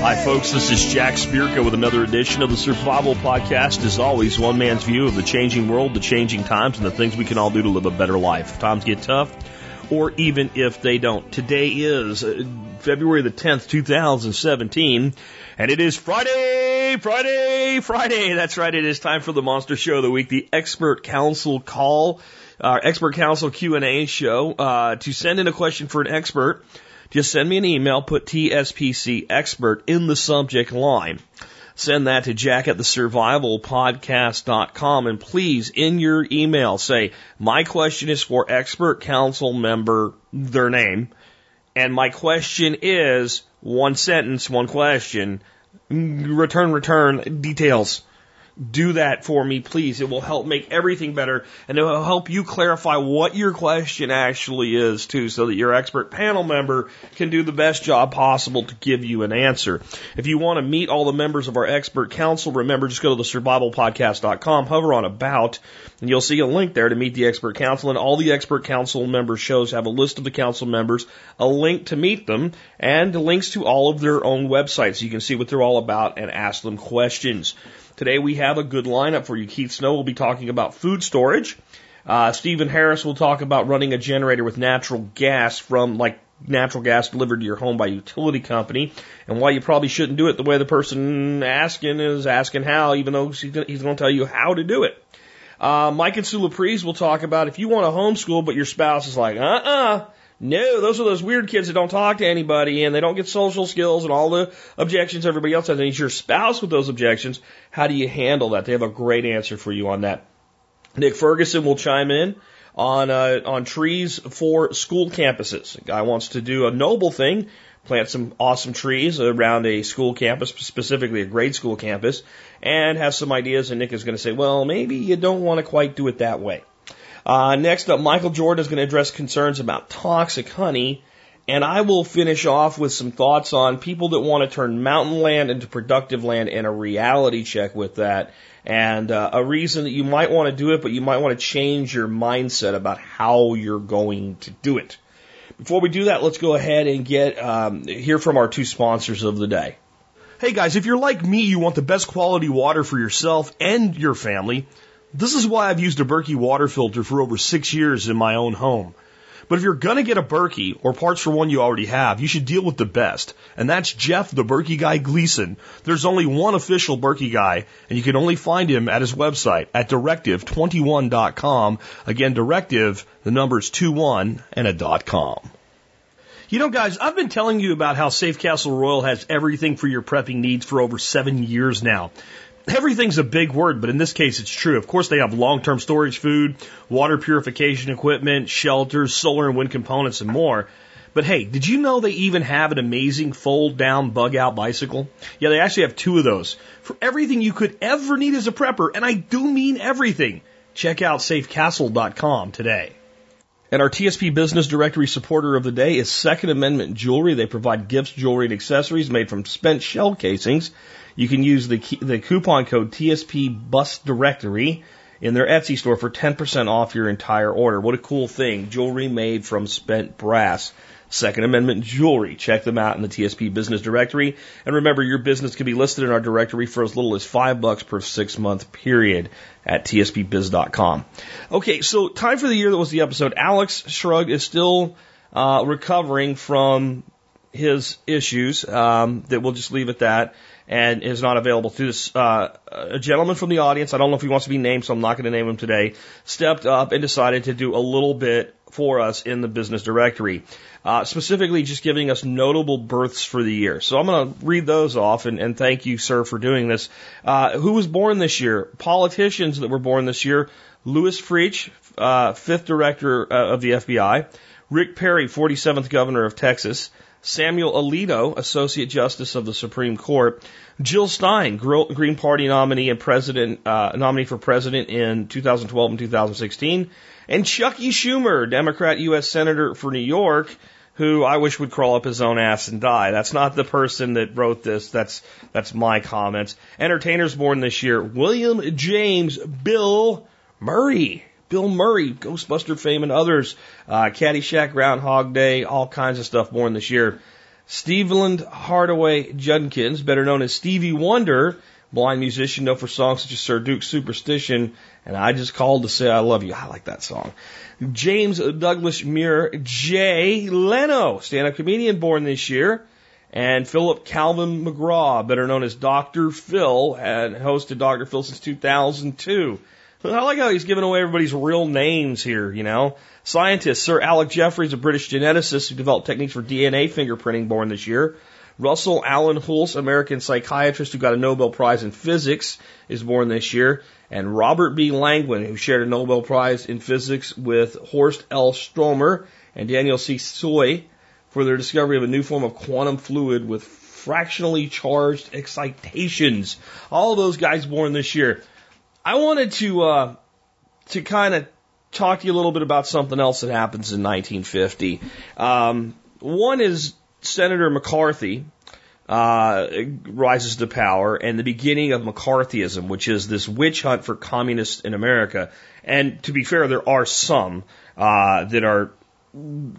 Hi, folks. This is Jack Spirko with another edition of the Survival Podcast. As always, one man's view of the changing world, the changing times, and the things we can all do to live a better life. If times get tough, or even if they don't. Today is uh, February the 10th, 2017, and it is Friday, Friday, Friday. That's right. It is time for the Monster Show of the Week, the Expert Council Call, our Expert Council Q&A show. Uh, to send in a question for an expert, just send me an email, put TSPC expert in the subject line. Send that to jack at the survivalpodcast.com and please in your email say, my question is for expert council member, their name. And my question is one sentence, one question, mm, return, return, details do that for me, please. It will help make everything better and it will help you clarify what your question actually is too, so that your expert panel member can do the best job possible to give you an answer. If you want to meet all the members of our expert council, remember just go to the survivalpodcast.com, hover on about, and you'll see a link there to meet the expert council and all the expert council member shows have a list of the council members, a link to meet them, and links to all of their own websites so you can see what they're all about and ask them questions. Today we have a good lineup for you. Keith Snow will be talking about food storage. Uh, Stephen Harris will talk about running a generator with natural gas from like natural gas delivered to your home by a utility company and why you probably shouldn't do it the way the person asking is asking how, even though he's going to tell you how to do it. Uh, Mike and Sue Laprise will talk about if you want to homeschool, but your spouse is like, uh-uh, no, those are those weird kids that don't talk to anybody and they don't get social skills and all the objections everybody else has. And it's your spouse with those objections. How do you handle that? They have a great answer for you on that. Nick Ferguson will chime in on uh, on trees for school campuses. A guy wants to do a noble thing, plant some awesome trees around a school campus, specifically a grade school campus, and have some ideas. And Nick is going to say, well, maybe you don't want to quite do it that way. Uh, next up, Michael Jordan is going to address concerns about toxic honey. And I will finish off with some thoughts on people that want to turn mountain land into productive land and a reality check with that. And uh, a reason that you might want to do it, but you might want to change your mindset about how you're going to do it. Before we do that, let's go ahead and get um, hear from our two sponsors of the day. Hey guys, if you're like me, you want the best quality water for yourself and your family. This is why I've used a Berkey water filter for over six years in my own home. But if you're gonna get a Berkey or parts for one you already have, you should deal with the best. And that's Jeff, the Berkey guy Gleason. There's only one official Berkey guy, and you can only find him at his website at directive21.com. Again, directive, the number number's 21 and a dot com. You know, guys, I've been telling you about how Safe Castle Royal has everything for your prepping needs for over seven years now everything's a big word, but in this case, it's true. Of course, they have long term storage food, water purification equipment, shelters, solar and wind components, and more. But hey, did you know they even have an amazing fold down bug out bicycle? Yeah, they actually have two of those for everything you could ever need as a prepper, and I do mean everything. Check out safecastle.com today. And our TSP Business Directory supporter of the day is Second Amendment Jewelry. They provide gifts, jewelry, and accessories made from spent shell casings you can use the, the coupon code TSP Bus Directory in their Etsy store for 10% off your entire order. What a cool thing. Jewelry made from spent brass. Second Amendment jewelry. Check them out in the TSP business directory. And remember, your business can be listed in our directory for as little as five bucks per six month period at tspbiz.com. Okay, so time for the year that was the episode. Alex Shrugged is still uh, recovering from his issues. Um, that we'll just leave at that and is not available to this. Uh, a gentleman from the audience, I don't know if he wants to be named, so I'm not going to name him today, stepped up and decided to do a little bit for us in the business directory. Uh, specifically just giving us notable births for the year. So I'm going to read those off and, and, thank you, sir, for doing this. Uh, who was born this year? Politicians that were born this year. Louis Freeh, uh, fifth director uh, of the FBI. Rick Perry, 47th governor of Texas. Samuel Alito, Associate Justice of the Supreme Court, Jill Stein, Green Party nominee and president, uh, nominee for president in 2012 and 2016, and Chucky Schumer, Democrat U.S. Senator for New York, who I wish would crawl up his own ass and die. That's not the person that wrote this. That's that's my comments. Entertainers born this year: William James Bill Murray. Bill Murray, Ghostbuster fame, and others. Uh, Caddyshack, Groundhog Day, all kinds of stuff born this year. Stevland Hardaway Judkins, better known as Stevie Wonder, blind musician known for songs such as Sir Duke's Superstition and I Just Called to Say I Love You. I like that song. James Douglas Muir, Jay Leno, stand-up comedian born this year, and Philip Calvin McGraw, better known as Dr. Phil, and hosted Dr. Phil since 2002. I like how he's giving away everybody's real names here, you know. Scientists, Sir Alec Jeffreys, a British geneticist who developed techniques for DNA fingerprinting born this year. Russell Alan Hulse, American psychiatrist who got a Nobel Prize in physics, is born this year. And Robert B. Laughlin, who shared a Nobel Prize in physics with Horst L. Störmer and Daniel C. Tsui for their discovery of a new form of quantum fluid with fractionally charged excitations. All those guys born this year. I wanted to uh, to kind of talk to you a little bit about something else that happens in 1950. Um, one is Senator McCarthy uh, rises to power and the beginning of McCarthyism, which is this witch hunt for communists in America. And to be fair, there are some uh, that are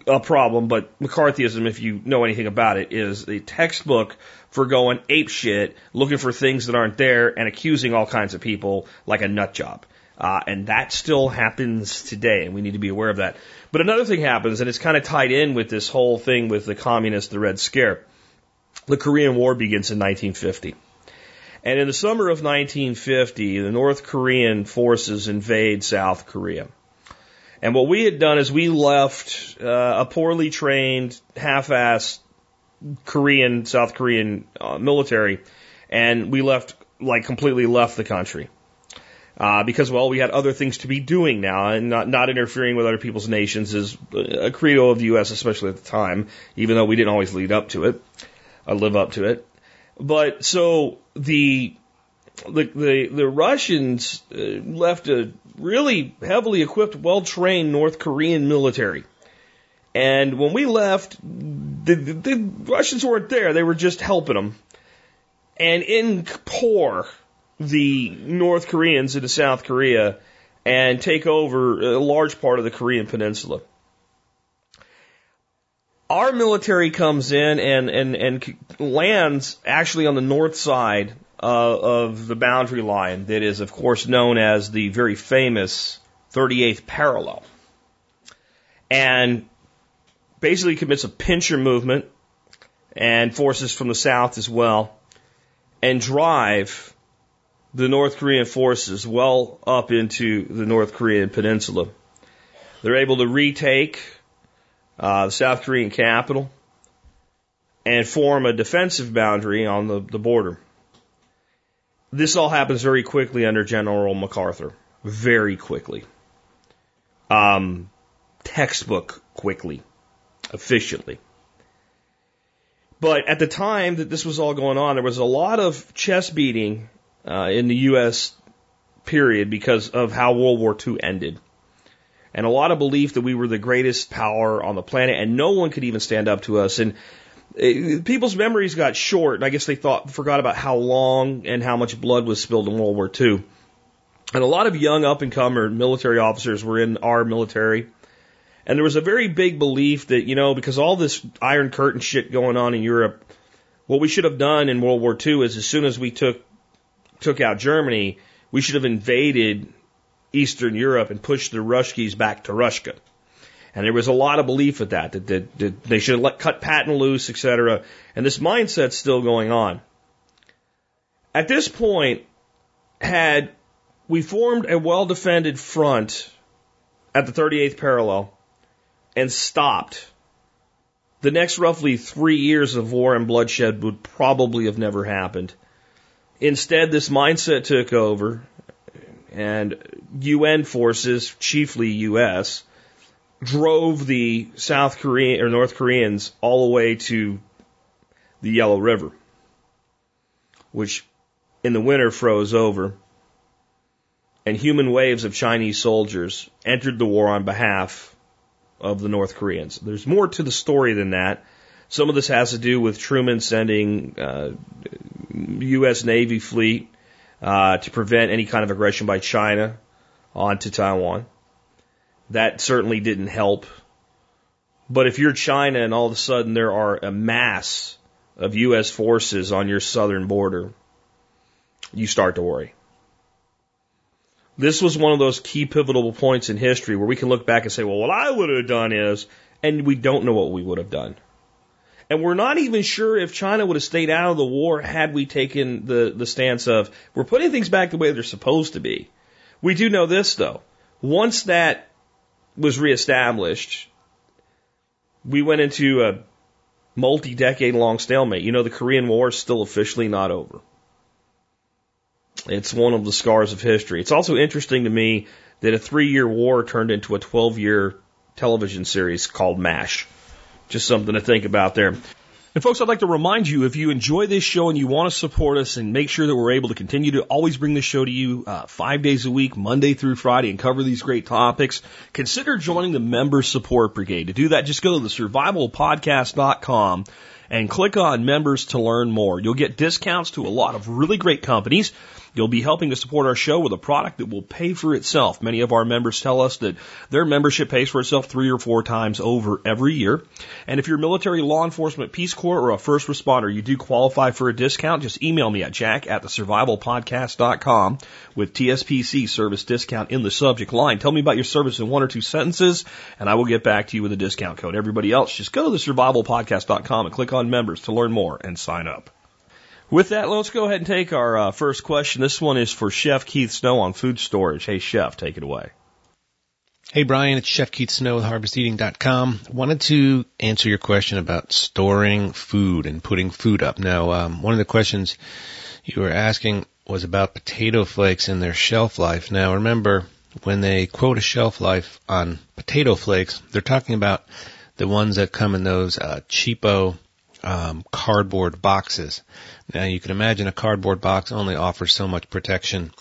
a problem, but McCarthyism, if you know anything about it, is a textbook for going ape shit, looking for things that aren't there, and accusing all kinds of people like a nut job. Uh, and that still happens today, and we need to be aware of that. But another thing happens, and it's kind of tied in with this whole thing with the communists, the Red Scare. The Korean War begins in 1950. And in the summer of 1950, the North Korean forces invade South Korea. And what we had done is we left uh, a poorly trained, half-assed Korean, South Korean uh, military, and we left, like, completely left the country. Uh, because, well, we had other things to be doing now, and not, not interfering with other people's nations is a credo of the U.S., especially at the time, even though we didn't always lead up to it, uh, live up to it. But so the the the, the Russians uh, left a really heavily equipped, well trained North Korean military. And when we left, the, the, the Russians weren't there. They were just helping them. And in pour the North Koreans into South Korea and take over a large part of the Korean peninsula. Our military comes in and, and, and lands actually on the north side uh, of the boundary line that is, of course, known as the very famous 38th parallel. And basically commits a pincher movement and forces from the south as well and drive the North Korean forces well up into the North Korean peninsula. They're able to retake uh, the South Korean capital and form a defensive boundary on the, the border. This all happens very quickly under General MacArthur. Very quickly. Um, textbook quickly efficiently. But at the time that this was all going on, there was a lot of chest beating uh, in the U.S. period because of how World War II ended. And a lot of belief that we were the greatest power on the planet and no one could even stand up to us. And it, people's memories got short. And I guess they thought, forgot about how long and how much blood was spilled in World War II. And a lot of young up and comer military officers were in our military and there was a very big belief that, you know, because all this Iron Curtain shit going on in Europe, what we should have done in World War II is as soon as we took, took out Germany, we should have invaded Eastern Europe and pushed the Ruskies back to Russia. And there was a lot of belief at that, that, that, that they should let, cut Patton loose, etc. And this mindset's still going on. At this point, had we formed a well defended front at the 38th parallel, and stopped, the next roughly three years of war and bloodshed would probably have never happened. Instead, this mindset took over, and UN forces, chiefly US, drove the South Korean or North Koreans all the way to the Yellow River, which in the winter froze over, and human waves of Chinese soldiers entered the war on behalf of the North Koreans. There's more to the story than that. Some of this has to do with Truman sending uh, U.S. Navy fleet uh, to prevent any kind of aggression by China onto Taiwan. That certainly didn't help But if you're China and all of a sudden there are a mass of U.S. forces on your southern border, you start to worry. This was one of those key pivotal points in history where we can look back and say, well, what I would have done is, and we don't know what we would have done. And we're not even sure if China would have stayed out of the war had we taken the, the stance of, we're putting things back the way they're supposed to be. We do know this though. Once that was reestablished, we went into a multi decade long stalemate. You know, the Korean War is still officially not over. It's one of the scars of history. It's also interesting to me that a three year war turned into a 12 year television series called MASH. Just something to think about there. And folks, I'd like to remind you if you enjoy this show and you want to support us and make sure that we're able to continue to always bring this show to you uh, five days a week, Monday through Friday, and cover these great topics, consider joining the Member Support Brigade. To do that, just go to the survivalpodcast.com and click on members to learn more. You'll get discounts to a lot of really great companies. You'll be helping to support our show with a product that will pay for itself. Many of our members tell us that their membership pays for itself three or four times over every year. And if you're military, law enforcement, Peace Corps, or a first responder, you do qualify for a discount. Just email me at jack at the survivalpodcast.com with TSPC service discount in the subject line. Tell me about your service in one or two sentences, and I will get back to you with a discount code. Everybody else, just go to the survivalpodcast.com and click on members to learn more and sign up. With that, let's go ahead and take our uh, first question. This one is for Chef Keith Snow on food storage. Hey, Chef, take it away. Hey, Brian, it's Chef Keith Snow with HarvestEating.com. Wanted to answer your question about storing food and putting food up. Now, um, one of the questions you were asking was about potato flakes and their shelf life. Now, remember, when they quote a shelf life on potato flakes, they're talking about the ones that come in those uh, cheapo um, cardboard boxes. Now you can imagine a cardboard box only offers so much protection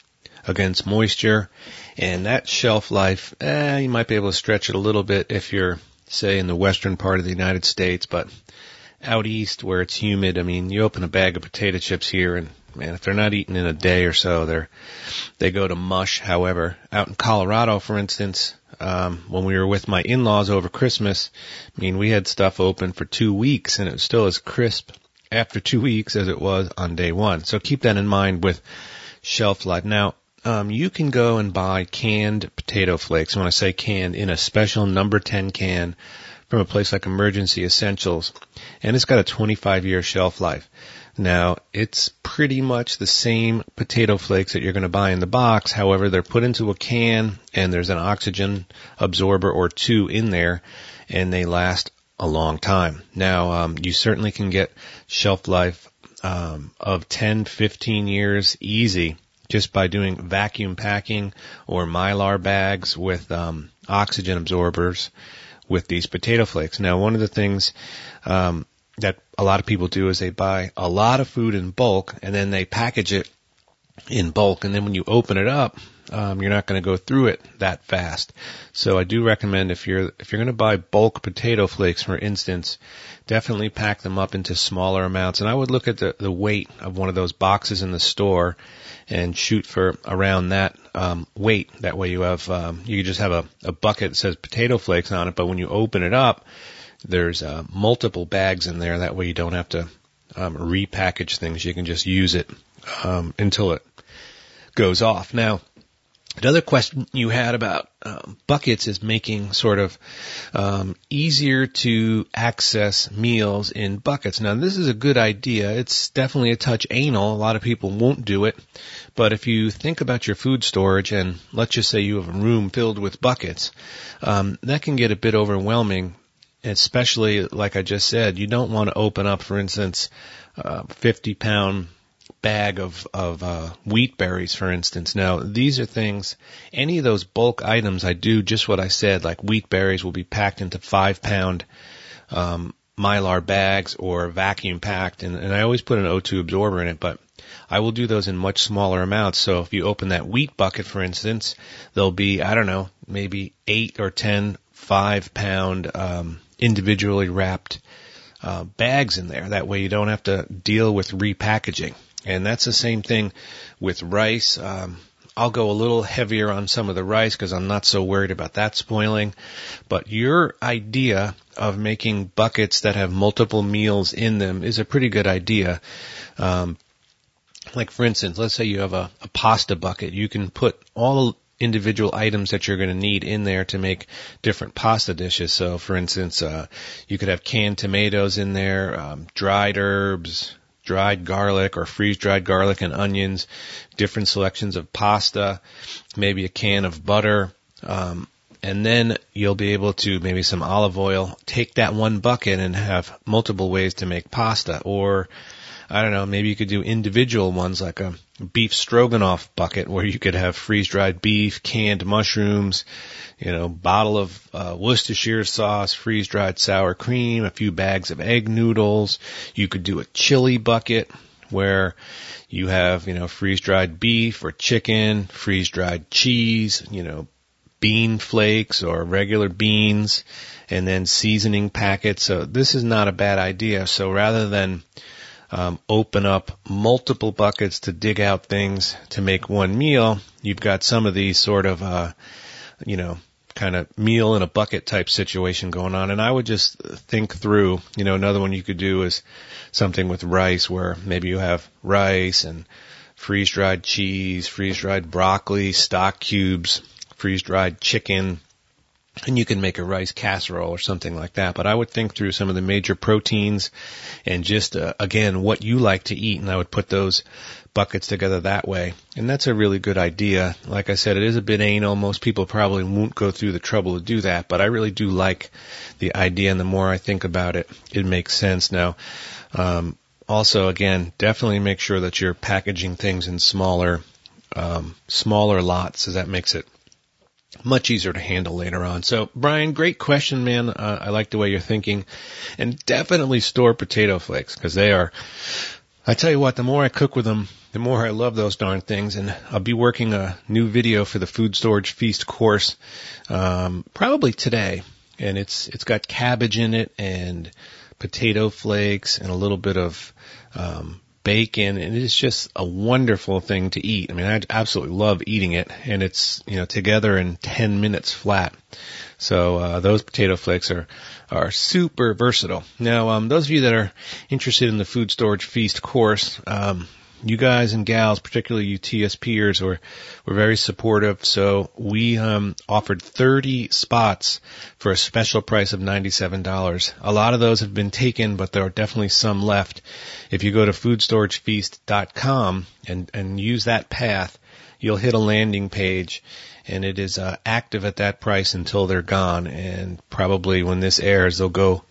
against moisture, and that shelf life, eh, you might be able to stretch it a little bit if you're, say, in the western part of the United States, but out east where it's humid, I mean, you open a bag of potato chips here and man, if they're not eaten in a day or so, they're, they go to mush. However, out in Colorado, for instance, um, when we were with my in-laws over Christmas, I mean, we had stuff open for two weeks and it was still as crisp after two weeks as it was on day one. So keep that in mind with shelf life. Now, um, you can go and buy canned potato flakes. When I say canned, in a special number 10 can from a place like Emergency Essentials, and it's got a 25 year shelf life. Now, it's pretty much the same potato flakes that you're going to buy in the box. However, they're put into a can and there's an oxygen absorber or two in there and they last a long time. Now, um, you certainly can get shelf life um, of 10, 15 years easy just by doing vacuum packing or mylar bags with um, oxygen absorbers with these potato flakes. Now, one of the things um, that a lot of people do is they buy a lot of food in bulk and then they package it in bulk and then when you open it up um, you're not going to go through it that fast so i do recommend if you're if you're going to buy bulk potato flakes for instance definitely pack them up into smaller amounts and i would look at the, the weight of one of those boxes in the store and shoot for around that um, weight that way you have um, you just have a, a bucket that says potato flakes on it but when you open it up there's uh, multiple bags in there. That way you don't have to um, repackage things. You can just use it um, until it goes off. Now, another question you had about um, buckets is making sort of um, easier to access meals in buckets. Now, this is a good idea. It's definitely a touch anal. A lot of people won't do it. But if you think about your food storage and let's just say you have a room filled with buckets, um, that can get a bit overwhelming especially like I just said, you don't want to open up, for instance, a 50 pound bag of of uh, wheat berries, for instance. Now, these are things. Any of those bulk items, I do just what I said. Like wheat berries will be packed into five pound um, mylar bags or vacuum packed, and, and I always put an O2 absorber in it, but. I will do those in much smaller amounts. So if you open that wheat bucket, for instance, there'll be, I don't know, maybe eight or ten five pound um, individually wrapped uh, bags in there. That way you don't have to deal with repackaging. And that's the same thing with rice. Um, I'll go a little heavier on some of the rice because I'm not so worried about that spoiling. But your idea of making buckets that have multiple meals in them is a pretty good idea. Um, like for instance, let's say you have a, a pasta bucket. You can put all individual items that you're going to need in there to make different pasta dishes. So, for instance, uh, you could have canned tomatoes in there, um, dried herbs, dried garlic or freeze dried garlic and onions, different selections of pasta, maybe a can of butter. Um, and then you'll be able to maybe some olive oil, take that one bucket and have multiple ways to make pasta or I don't know, maybe you could do individual ones like a beef stroganoff bucket where you could have freeze dried beef, canned mushrooms, you know, bottle of uh, Worcestershire sauce, freeze dried sour cream, a few bags of egg noodles. You could do a chili bucket where you have, you know, freeze dried beef or chicken, freeze dried cheese, you know, bean flakes or regular beans, and then seasoning packets. So this is not a bad idea. So rather than um, open up multiple buckets to dig out things to make one meal, you've got some of these sort of, uh, you know, kind of meal in a bucket type situation going on. And I would just think through, you know, another one you could do is something with rice where maybe you have rice and freeze dried cheese, freeze dried broccoli, stock cubes, freeze dried chicken, and you can make a rice casserole or something like that. But I would think through some of the major proteins and just, uh, again, what you like to eat, and I would put those buckets together that way. And that's a really good idea. Like I said, it is a bit anal. Most people probably won't go through the trouble to do that, but I really do like the idea, and the more I think about it, it makes sense now. Um, also, again, definitely make sure that you're packaging things in smaller, um, smaller lots, as that makes it much easier to handle later on. So, Brian, great question, man. Uh, I like the way you're thinking, and definitely store potato flakes because they are. I tell you what, the more I cook with them, the more I love those darn things. And I'll be working a new video for the food storage feast course, um, probably today. And it's it's got cabbage in it and potato flakes and a little bit of um, bacon, and it is just a wonderful thing to eat. I mean, I absolutely love eating it, and it's you know together in 10 minutes flat. So uh, those potato flakes are are super versatile. Now, um, those of you that are interested in the food storage feast course, um, you guys and gals, particularly you TSPers, were were very supportive. So we um, offered 30 spots for a special price of $97. A lot of those have been taken, but there are definitely some left. If you go to foodstoragefeast.com and and use that path, you'll hit a landing page. And it is uh, active at that price until they're gone. And probably when this airs, they'll go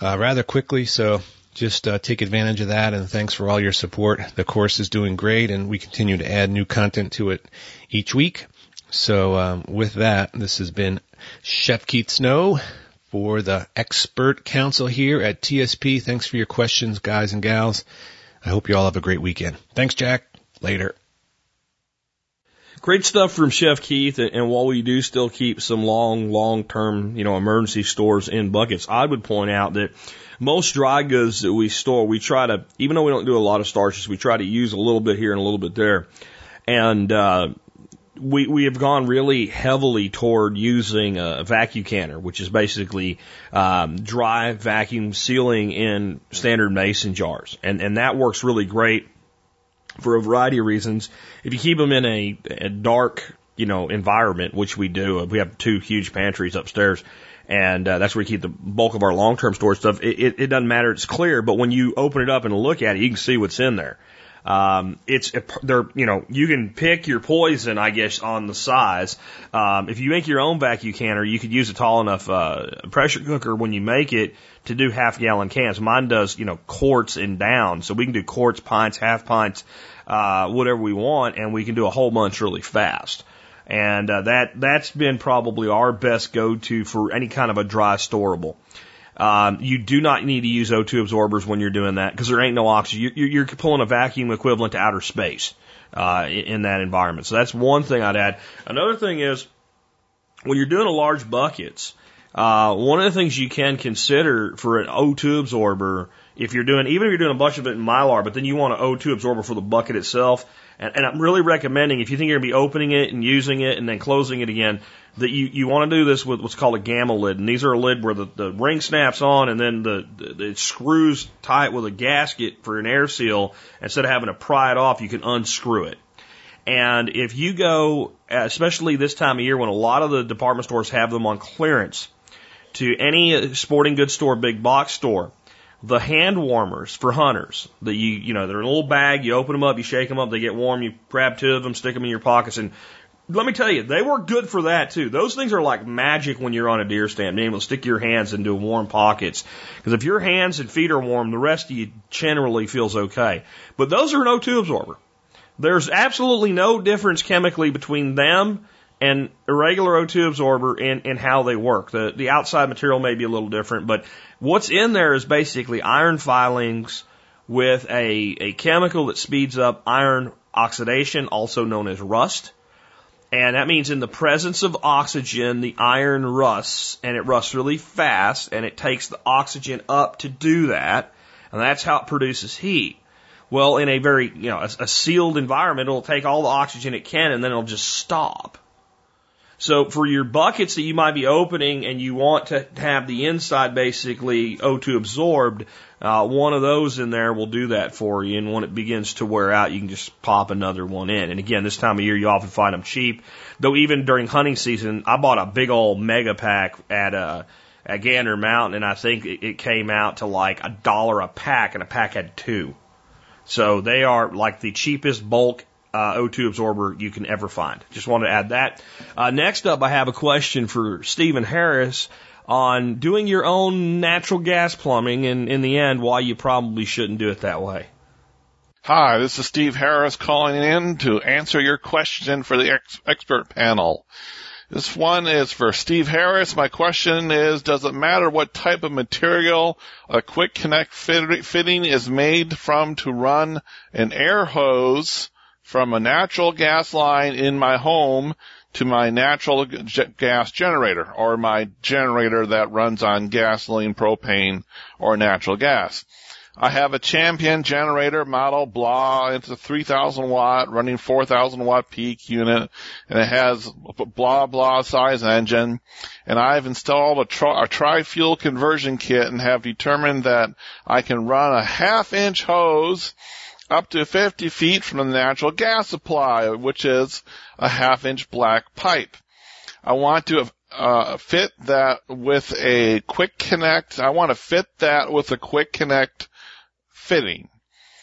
uh, rather quickly. So just uh, take advantage of that and thanks for all your support. The course is doing great and we continue to add new content to it each week. So um, with that, this has been Chef Keith Snow for the expert council here at TSP. Thanks for your questions, guys and gals. I hope you all have a great weekend. Thanks, Jack. Later. Great stuff from Chef Keith. And while we do still keep some long, long term, you know, emergency stores in buckets, I would point out that most dry goods that we store, we try to, even though we don't do a lot of starches, we try to use a little bit here and a little bit there. And, uh, we, we have gone really heavily toward using a vacuum canner, which is basically um, dry vacuum sealing in standard mason jars, and and that works really great for a variety of reasons. If you keep them in a, a dark, you know, environment, which we do, we have two huge pantries upstairs and uh, that's where we keep the bulk of our long-term storage stuff. It, it, it doesn't matter; it's clear. But when you open it up and look at it, you can see what's in there. Um, it's they're you know you can pick your poison, I guess, on the size. Um, if you make your own vacuum canner, you could use a tall enough uh, pressure cooker when you make it to do half gallon cans. Mine does you know quarts and down, so we can do quarts, pints, half pints, uh, whatever we want, and we can do a whole bunch really fast and uh, that that's been probably our best go-to for any kind of a dry storable. Um, you do not need to use O2 absorbers when you're doing that because there ain't no oxygen. You, you're pulling a vacuum equivalent to outer space uh, in that environment. So that's one thing I'd add. Another thing is when you're doing a large buckets, uh, one of the things you can consider for an O2 absorber, if you're doing, even if you're doing a bunch of it in mylar, but then you want an O2 absorber for the bucket itself, And, and I'm really recommending if you think you're going to be opening it and using it and then closing it again, that you, you want to do this with what's called a gamma lid. And these are a lid where the, the ring snaps on and then the, the, it screws tight with a gasket for an air seal. Instead of having to pry it off, you can unscrew it. And if you go, especially this time of year when a lot of the department stores have them on clearance, to any sporting goods store, big box store, the hand warmers for hunters that you, you know, they're in a little bag, you open them up, you shake them up, they get warm, you grab two of them, stick them in your pockets, and let me tell you, they work good for that too. Those things are like magic when you're on a deer stand, being able to stick your hands into warm pockets. Because if your hands and feet are warm, the rest of you generally feels okay. But those are an O2 absorber. There's absolutely no difference chemically between them and a regular O2 absorber in, in how they work. The, the outside material may be a little different, but what's in there is basically iron filings with a, a chemical that speeds up iron oxidation, also known as rust. And that means in the presence of oxygen, the iron rusts, and it rusts really fast, and it takes the oxygen up to do that, and that's how it produces heat. Well, in a very, you know, a, a sealed environment, it'll take all the oxygen it can, and then it'll just stop. So for your buckets that you might be opening and you want to have the inside basically O2 absorbed, uh, one of those in there will do that for you. And when it begins to wear out, you can just pop another one in. And again, this time of year, you often find them cheap. Though even during hunting season, I bought a big old mega pack at, uh, at Gander Mountain and I think it, it came out to like a dollar a pack and a pack had two. So they are like the cheapest bulk uh, O2 absorber you can ever find. Just wanted to add that. Uh, next up, I have a question for Stephen Harris on doing your own natural gas plumbing and in the end, why you probably shouldn't do it that way. Hi, this is Steve Harris calling in to answer your question for the ex- expert panel. This one is for Steve Harris. My question is, does it matter what type of material a quick connect fit- fitting is made from to run an air hose from a natural gas line in my home to my natural gas generator or my generator that runs on gasoline, propane, or natural gas. I have a champion generator model, blah, it's a 3000 watt running 4000 watt peak unit and it has blah blah size engine and I've installed a, tri- a tri-fuel conversion kit and have determined that I can run a half inch hose up to 50 feet from the natural gas supply, which is a half inch black pipe. I want to uh, fit that with a quick connect. I want to fit that with a quick connect fitting.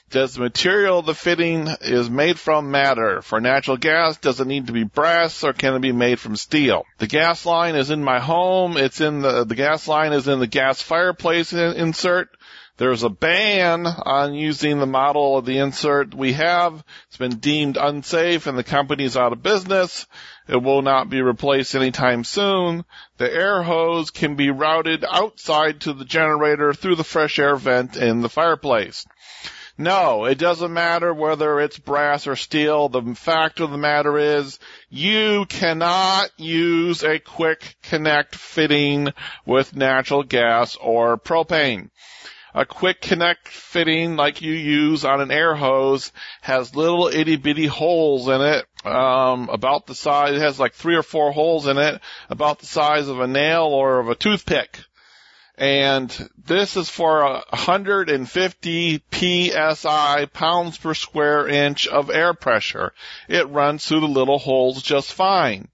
Does the material the fitting is made from matter? For natural gas, does it need to be brass or can it be made from steel? The gas line is in my home. It's in the, the gas line is in the gas fireplace insert. There's a ban on using the model of the insert we have. It's been deemed unsafe and the company's out of business. It will not be replaced anytime soon. The air hose can be routed outside to the generator through the fresh air vent in the fireplace. No, it doesn't matter whether it's brass or steel. The fact of the matter is you cannot use a quick connect fitting with natural gas or propane. A quick connect fitting like you use on an air hose has little itty bitty holes in it, um, about the size, it has like three or four holes in it, about the size of a nail or of a toothpick. And this is for 150 psi, pounds per square inch of air pressure. It runs through the little holes just fine.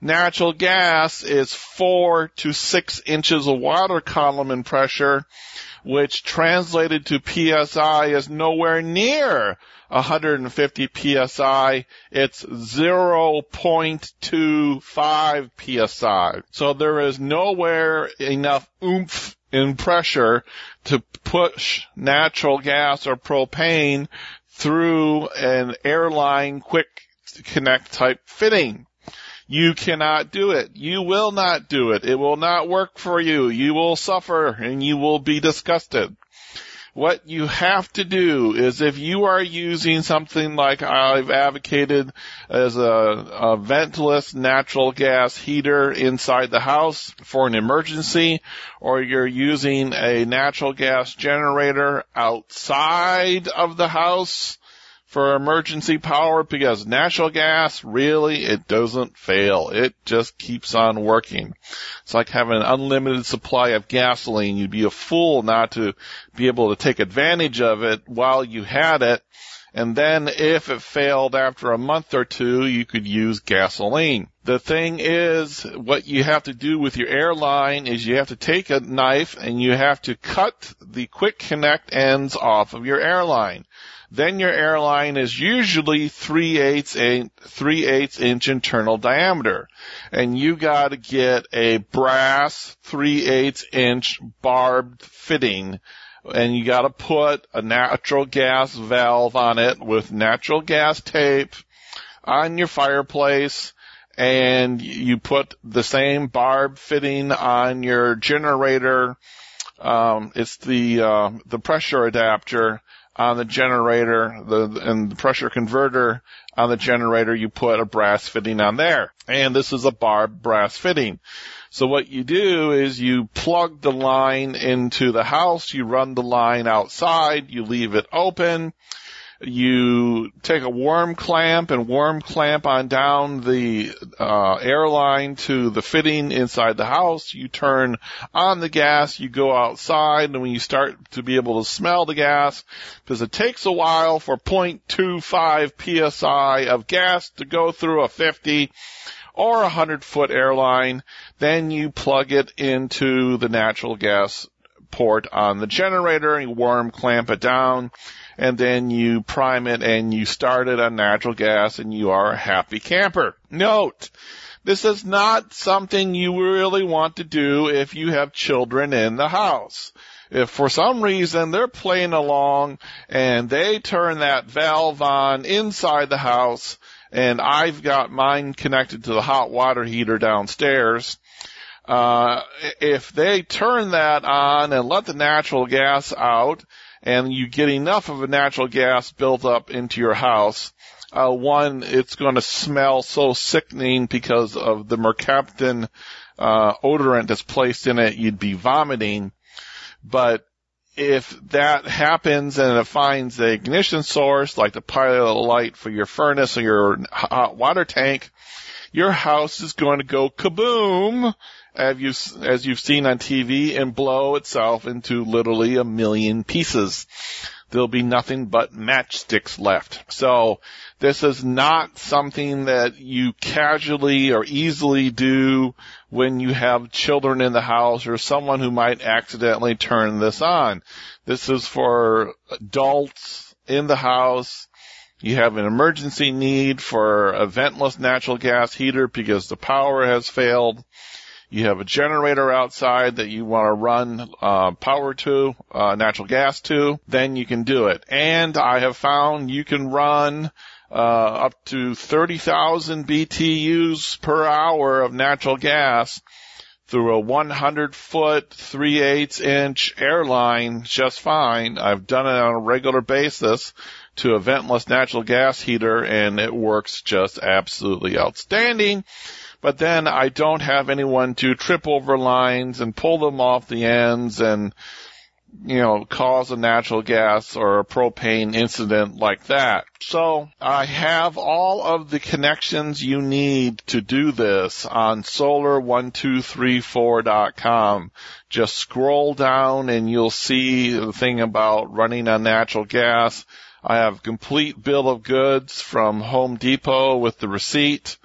Natural gas is four to six inches of water column in pressure which translated to PSI is nowhere near 150 PSI. It's 0.25 PSI. So there is nowhere enough oomph in pressure to push natural gas or propane through an airline quick connect type fitting. You cannot do it. You will not do it. It will not work for you. You will suffer and you will be disgusted. What you have to do is if you are using something like I've advocated as a, a ventless natural gas heater inside the house for an emergency, or you're using a natural gas generator outside of the house, for emergency power because natural gas really, it doesn't fail. It just keeps on working. It's like having an unlimited supply of gasoline. You'd be a fool not to be able to take advantage of it while you had it. And then if it failed after a month or two, you could use gasoline. The thing is, what you have to do with your airline is you have to take a knife and you have to cut the quick connect ends off of your airline then your airline is usually 3 eighths, 3 eighths inch internal diameter. And you gotta get a brass 3 eighths inch barbed fitting and you gotta put a natural gas valve on it with natural gas tape on your fireplace and you put the same barb fitting on your generator. Um, it's the uh, the pressure adapter on the generator, the, and the pressure converter on the generator, you put a brass fitting on there. And this is a barb brass fitting. So what you do is you plug the line into the house, you run the line outside, you leave it open, you take a worm clamp and worm clamp on down the uh, airline to the fitting inside the house. You turn on the gas, you go outside, and when you start to be able to smell the gas, because it takes a while for 0.25 psi of gas to go through a 50 or a 100 foot airline, then you plug it into the natural gas port on the generator and you worm clamp it down and then you prime it and you start it on natural gas and you are a happy camper. Note, this is not something you really want to do if you have children in the house. If for some reason they're playing along and they turn that valve on inside the house and I've got mine connected to the hot water heater downstairs, uh, if they turn that on and let the natural gas out, and you get enough of a natural gas built up into your house, uh, one, it's going to smell so sickening because of the mercaptan uh, odorant that's placed in it. You'd be vomiting. But if that happens and it finds the ignition source, like the pilot light for your furnace or your hot water tank, your house is going to go kaboom as you've, as you've seen on TV and blow itself into literally a million pieces. There'll be nothing but matchsticks left. So this is not something that you casually or easily do when you have children in the house or someone who might accidentally turn this on. This is for adults in the house. You have an emergency need for a ventless natural gas heater because the power has failed you have a generator outside that you want to run uh, power to, uh, natural gas to, then you can do it. And I have found you can run uh, up to 30,000 BTUs per hour of natural gas through a 100 foot, 3 8 inch airline just fine. I've done it on a regular basis to a ventless natural gas heater and it works just absolutely outstanding but then I don't have anyone to trip over lines and pull them off the ends and, you know, cause a natural gas or a propane incident like that. So I have all of the connections you need to do this on solar1234.com. Just scroll down and you'll see the thing about running on natural gas. I have complete bill of goods from Home Depot with the receipt.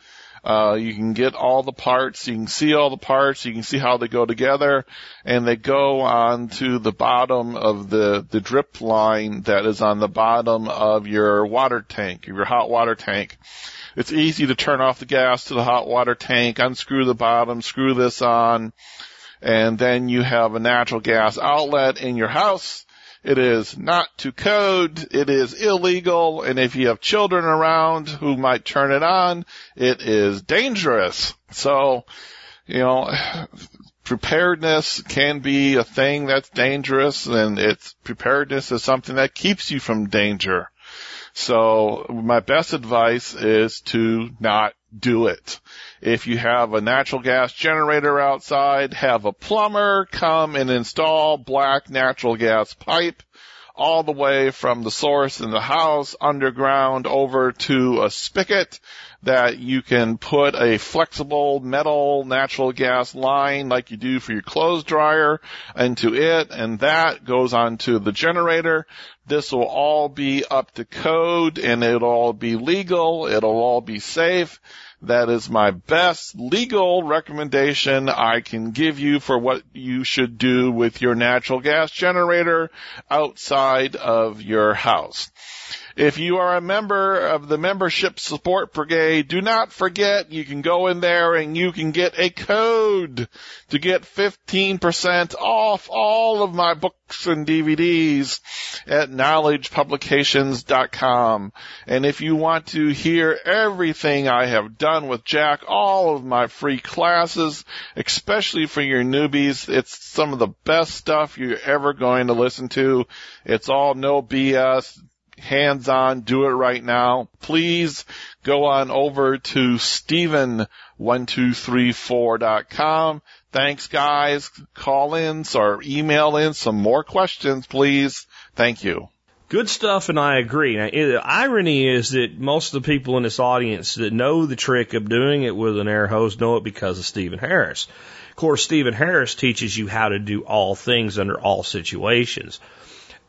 Uh, you can get all the parts, you can see all the parts, you can see how they go together, and they go on to the bottom of the, the drip line that is on the bottom of your water tank, your hot water tank. It's easy to turn off the gas to the hot water tank, unscrew the bottom, screw this on, and then you have a natural gas outlet in your house it is not to code. It is illegal. And if you have children around who might turn it on, it is dangerous. So, you know, preparedness can be a thing that's dangerous and it's preparedness is something that keeps you from danger. So my best advice is to not do it. If you have a natural gas generator outside, have a plumber come and install black natural gas pipe all the way from the source in the house underground over to a spigot that you can put a flexible metal natural gas line like you do for your clothes dryer into it and that goes onto the generator. This will all be up to code and it'll all be legal. It'll all be safe. That is my best legal recommendation I can give you for what you should do with your natural gas generator outside of your house. If you are a member of the membership support brigade, do not forget you can go in there and you can get a code to get 15% off all of my books and DVDs at knowledgepublications.com. And if you want to hear everything I have done with Jack, all of my free classes, especially for your newbies, it's some of the best stuff you're ever going to listen to. It's all no BS hands on, do it right now. Please go on over to Steven1234.com. Thanks guys. Call in or email in some more questions, please. Thank you. Good stuff, and I agree. Now, the irony is that most of the people in this audience that know the trick of doing it with an air hose know it because of Steven Harris. Of course, Steven Harris teaches you how to do all things under all situations.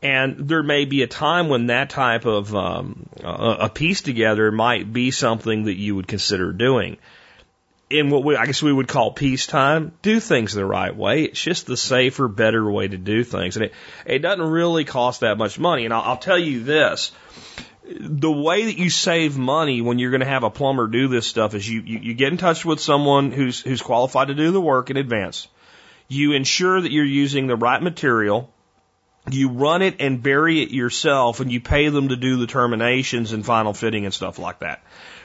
And there may be a time when that type of um, a piece together might be something that you would consider doing. In what we, I guess we would call peacetime, do things the right way. It's just the safer, better way to do things, and it it doesn't really cost that much money. And I'll, I'll tell you this: the way that you save money when you're going to have a plumber do this stuff is you, you, you get in touch with someone who's who's qualified to do the work in advance. You ensure that you're using the right material you run it and bury it yourself and you pay them to do the terminations and final fitting and stuff like that.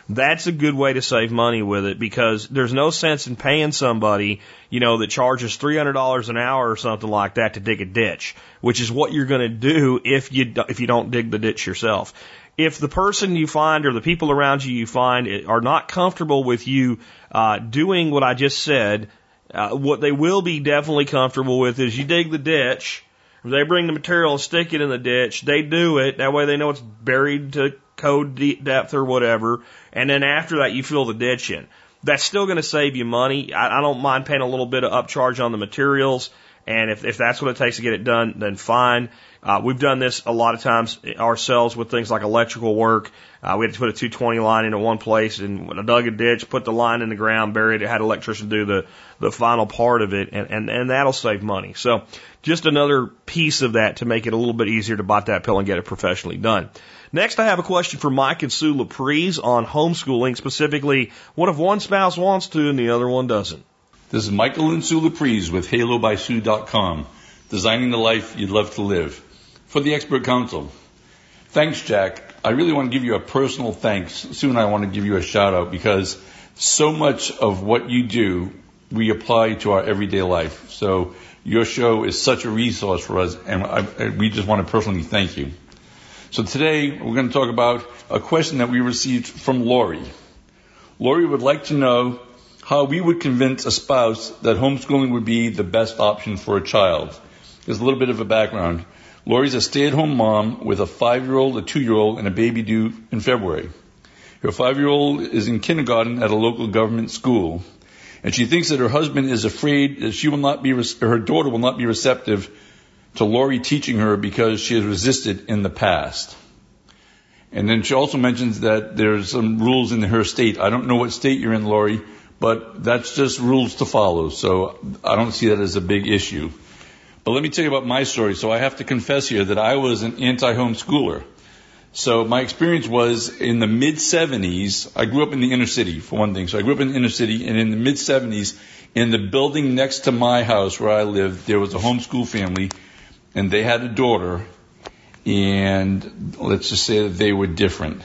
That's a good way to save money with it because there's no sense in paying somebody, you know, that charges $300 an hour or something like that to dig a ditch, which is what you're going to do if you, if you don't dig the ditch yourself. If the person you find or the people around you you find are not comfortable with you, uh, doing what I just said, uh, what they will be definitely comfortable with is you dig the ditch, they bring the material and stick it in the ditch. They do it. That way they know it's buried to code depth or whatever. And then after that, you fill the ditch in. That's still going to save you money. I, I don't mind paying a little bit of upcharge on the materials. And if, if that's what it takes to get it done, then fine. Uh, we've done this a lot of times ourselves with things like electrical work. Uh, we had to put a 220 line into one place and I dug a ditch, put the line in the ground, buried it, had an electrician do the, the final part of it, and, and, and that'll save money. So just another piece of that to make it a little bit easier to bite that pill and get it professionally done. Next, I have a question for Mike and Sue Laprise on homeschooling, specifically, what if one spouse wants to and the other one doesn't? This is Michael and Sue Laprise with HaloBySue.com, designing the life you'd love to live. For the expert council, thanks, Jack. I really want to give you a personal thanks. Soon I want to give you a shout out because so much of what you do we apply to our everyday life. So your show is such a resource for us, and I, we just want to personally thank you. So today we're going to talk about a question that we received from Lori. Lori would like to know how we would convince a spouse that homeschooling would be the best option for a child. There's a little bit of a background. Lori's a stay-at-home mom with a five-year-old, a two-year-old, and a baby due in February. Her five-year-old is in kindergarten at a local government school and she thinks that her husband is afraid that she will not be, her daughter will not be receptive to Lori teaching her because she has resisted in the past. And then she also mentions that there's some rules in her state. I don't know what state you're in, Lori, but that's just rules to follow. So I don't see that as a big issue. But let me tell you about my story. So I have to confess here that I was an anti-homeschooler. So my experience was in the mid 70s. I grew up in the inner city, for one thing. So I grew up in the inner city, and in the mid 70s, in the building next to my house where I lived, there was a homeschool family, and they had a daughter, and let's just say that they were different.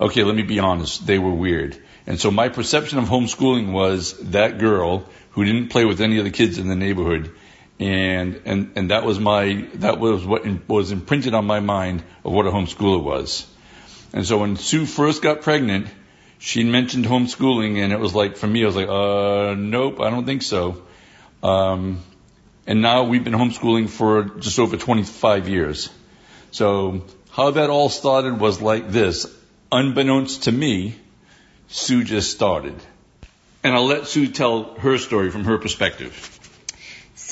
Okay, let me be honest. They were weird. And so my perception of homeschooling was that girl who didn't play with any of the kids in the neighborhood and and and that was my that was what was imprinted on my mind of what a homeschooler was. And so when Sue first got pregnant, she mentioned homeschooling, and it was like for me, I was like, uh, nope, I don't think so. Um, and now we've been homeschooling for just over 25 years. So how that all started was like this. Unbeknownst to me, Sue just started. And I'll let Sue tell her story from her perspective.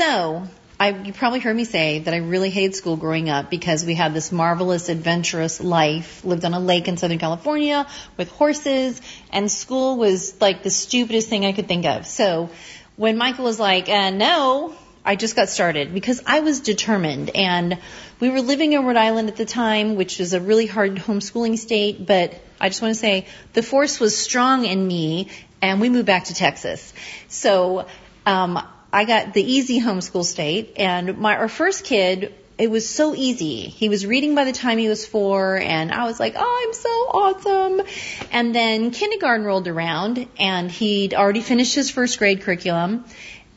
So, I, you probably heard me say that I really hated school growing up because we had this marvelous, adventurous life. Lived on a lake in Southern California with horses, and school was like the stupidest thing I could think of. So, when Michael was like, uh, no, I just got started because I was determined. And we were living in Rhode Island at the time, which is a really hard homeschooling state, but I just want to say the force was strong in me, and we moved back to Texas. So, um, I got the easy homeschool state, and my our first kid, it was so easy. He was reading by the time he was four, and I was like, oh, I'm so awesome. And then kindergarten rolled around, and he'd already finished his first grade curriculum.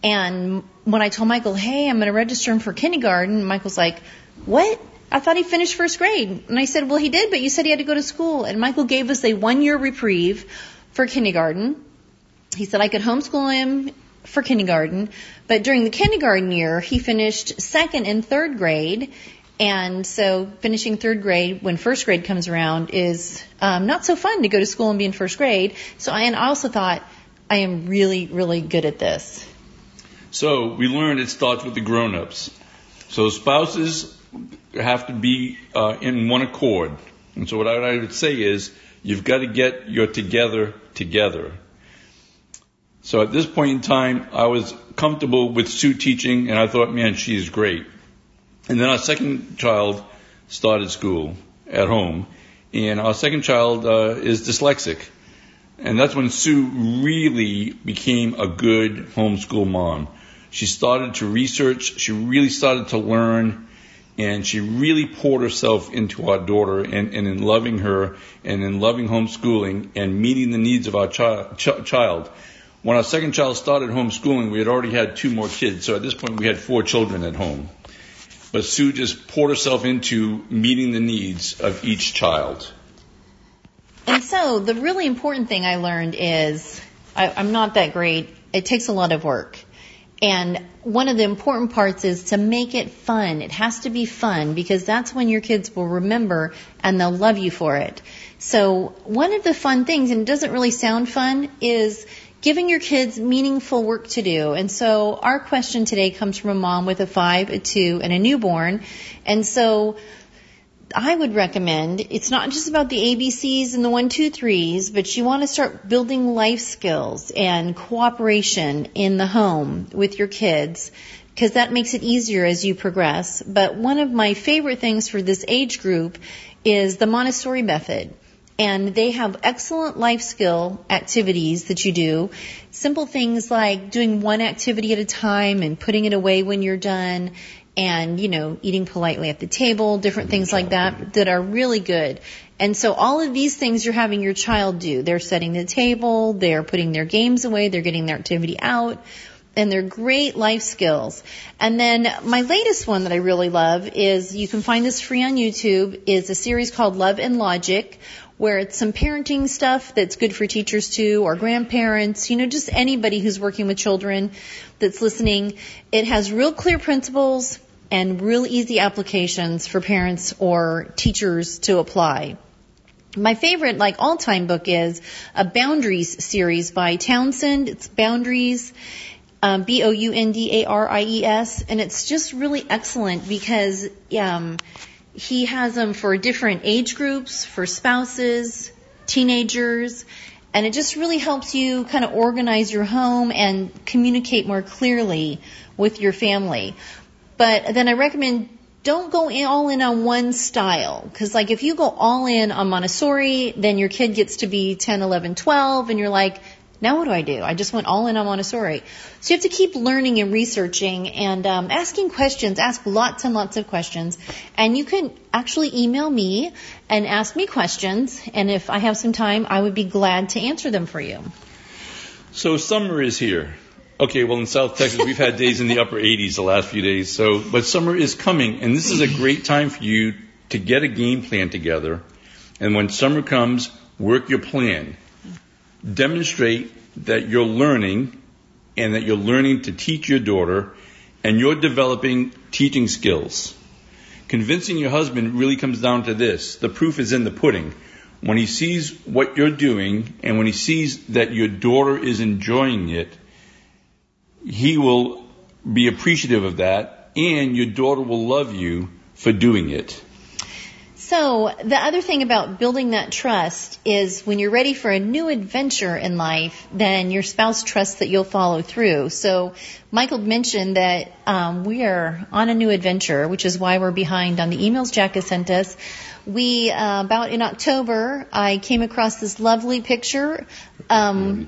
And when I told Michael, hey, I'm going to register him for kindergarten, Michael's like, what? I thought he finished first grade. And I said, well, he did, but you said he had to go to school. And Michael gave us a one year reprieve for kindergarten. He said I could homeschool him for kindergarten. But during the kindergarten year, he finished second and third grade. And so finishing third grade when first grade comes around is um, not so fun to go to school and be in first grade. So I, and I also thought, I am really, really good at this. So we learned it starts with the grown-ups. So spouses have to be uh, in one accord. And so what I would say is, you've got to get your together together. So at this point in time, I was comfortable with Sue teaching, and I thought, man, she is great. And then our second child started school at home, and our second child uh, is dyslexic. And that's when Sue really became a good homeschool mom. She started to research, she really started to learn, and she really poured herself into our daughter and, and in loving her and in loving homeschooling and meeting the needs of our chi- ch- child. When our second child started homeschooling, we had already had two more kids. So at this point, we had four children at home. But Sue just poured herself into meeting the needs of each child. And so the really important thing I learned is I, I'm not that great. It takes a lot of work. And one of the important parts is to make it fun. It has to be fun because that's when your kids will remember and they'll love you for it. So one of the fun things, and it doesn't really sound fun, is giving your kids meaningful work to do. And so our question today comes from a mom with a five, a two, and a newborn. And so I would recommend it's not just about the ABCs and the one, two, threes, but you want to start building life skills and cooperation in the home with your kids because that makes it easier as you progress. But one of my favorite things for this age group is the Montessori method and they have excellent life skill activities that you do. Simple things like doing one activity at a time and putting it away when you're done and, you know, eating politely at the table, different things like that that are really good. And so all of these things you're having your child do. They're setting the table, they're putting their games away, they're getting their activity out, and they're great life skills. And then my latest one that I really love is you can find this free on YouTube is a series called Love and Logic where it's some parenting stuff that's good for teachers too, or grandparents, you know, just anybody who's working with children that's listening. It has real clear principles and real easy applications for parents or teachers to apply. My favorite, like all time book is a Boundaries series by Townsend. It's Boundaries, um, B-O-U-N-D-A-R-I-E-S, and it's just really excellent because, um, he has them for different age groups, for spouses, teenagers, and it just really helps you kind of organize your home and communicate more clearly with your family. But then I recommend don't go in, all in on one style. Cause like if you go all in on Montessori, then your kid gets to be 10, 11, 12 and you're like, now what do I do? I just went all in on Montessori. So you have to keep learning and researching and um, asking questions. Ask lots and lots of questions. And you can actually email me and ask me questions. And if I have some time, I would be glad to answer them for you. So summer is here. Okay, well in South Texas we've had days in the upper 80s the last few days. So, but summer is coming, and this is a great time for you to get a game plan together. And when summer comes, work your plan demonstrate that you're learning and that you're learning to teach your daughter and you're developing teaching skills. Convincing your husband really comes down to this. The proof is in the pudding. When he sees what you're doing and when he sees that your daughter is enjoying it, he will be appreciative of that and your daughter will love you for doing it. So the other thing about building that trust is when you're ready for a new adventure in life, then your spouse trusts that you'll follow through. So Michael mentioned that um, we are on a new adventure, which is why we're behind on the emails Jack has sent us. We uh, about in October, I came across this lovely picture. Um,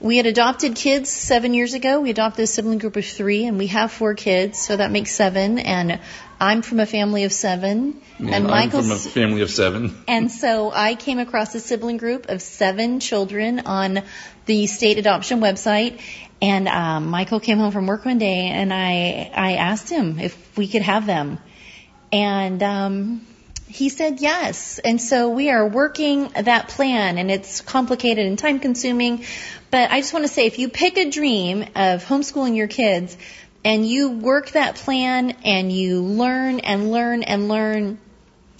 we had adopted kids seven years ago. We adopted a sibling group of three, and we have four kids, so that makes seven. And I'm from a family of seven, Yeah, and I'm Michael's from a family of seven. and so I came across a sibling group of seven children on the state adoption website. And um, Michael came home from work one day, and I I asked him if we could have them, and um, he said yes. And so we are working that plan, and it's complicated and time consuming. But I just want to say, if you pick a dream of homeschooling your kids, and you work that plan, and you learn and learn and learn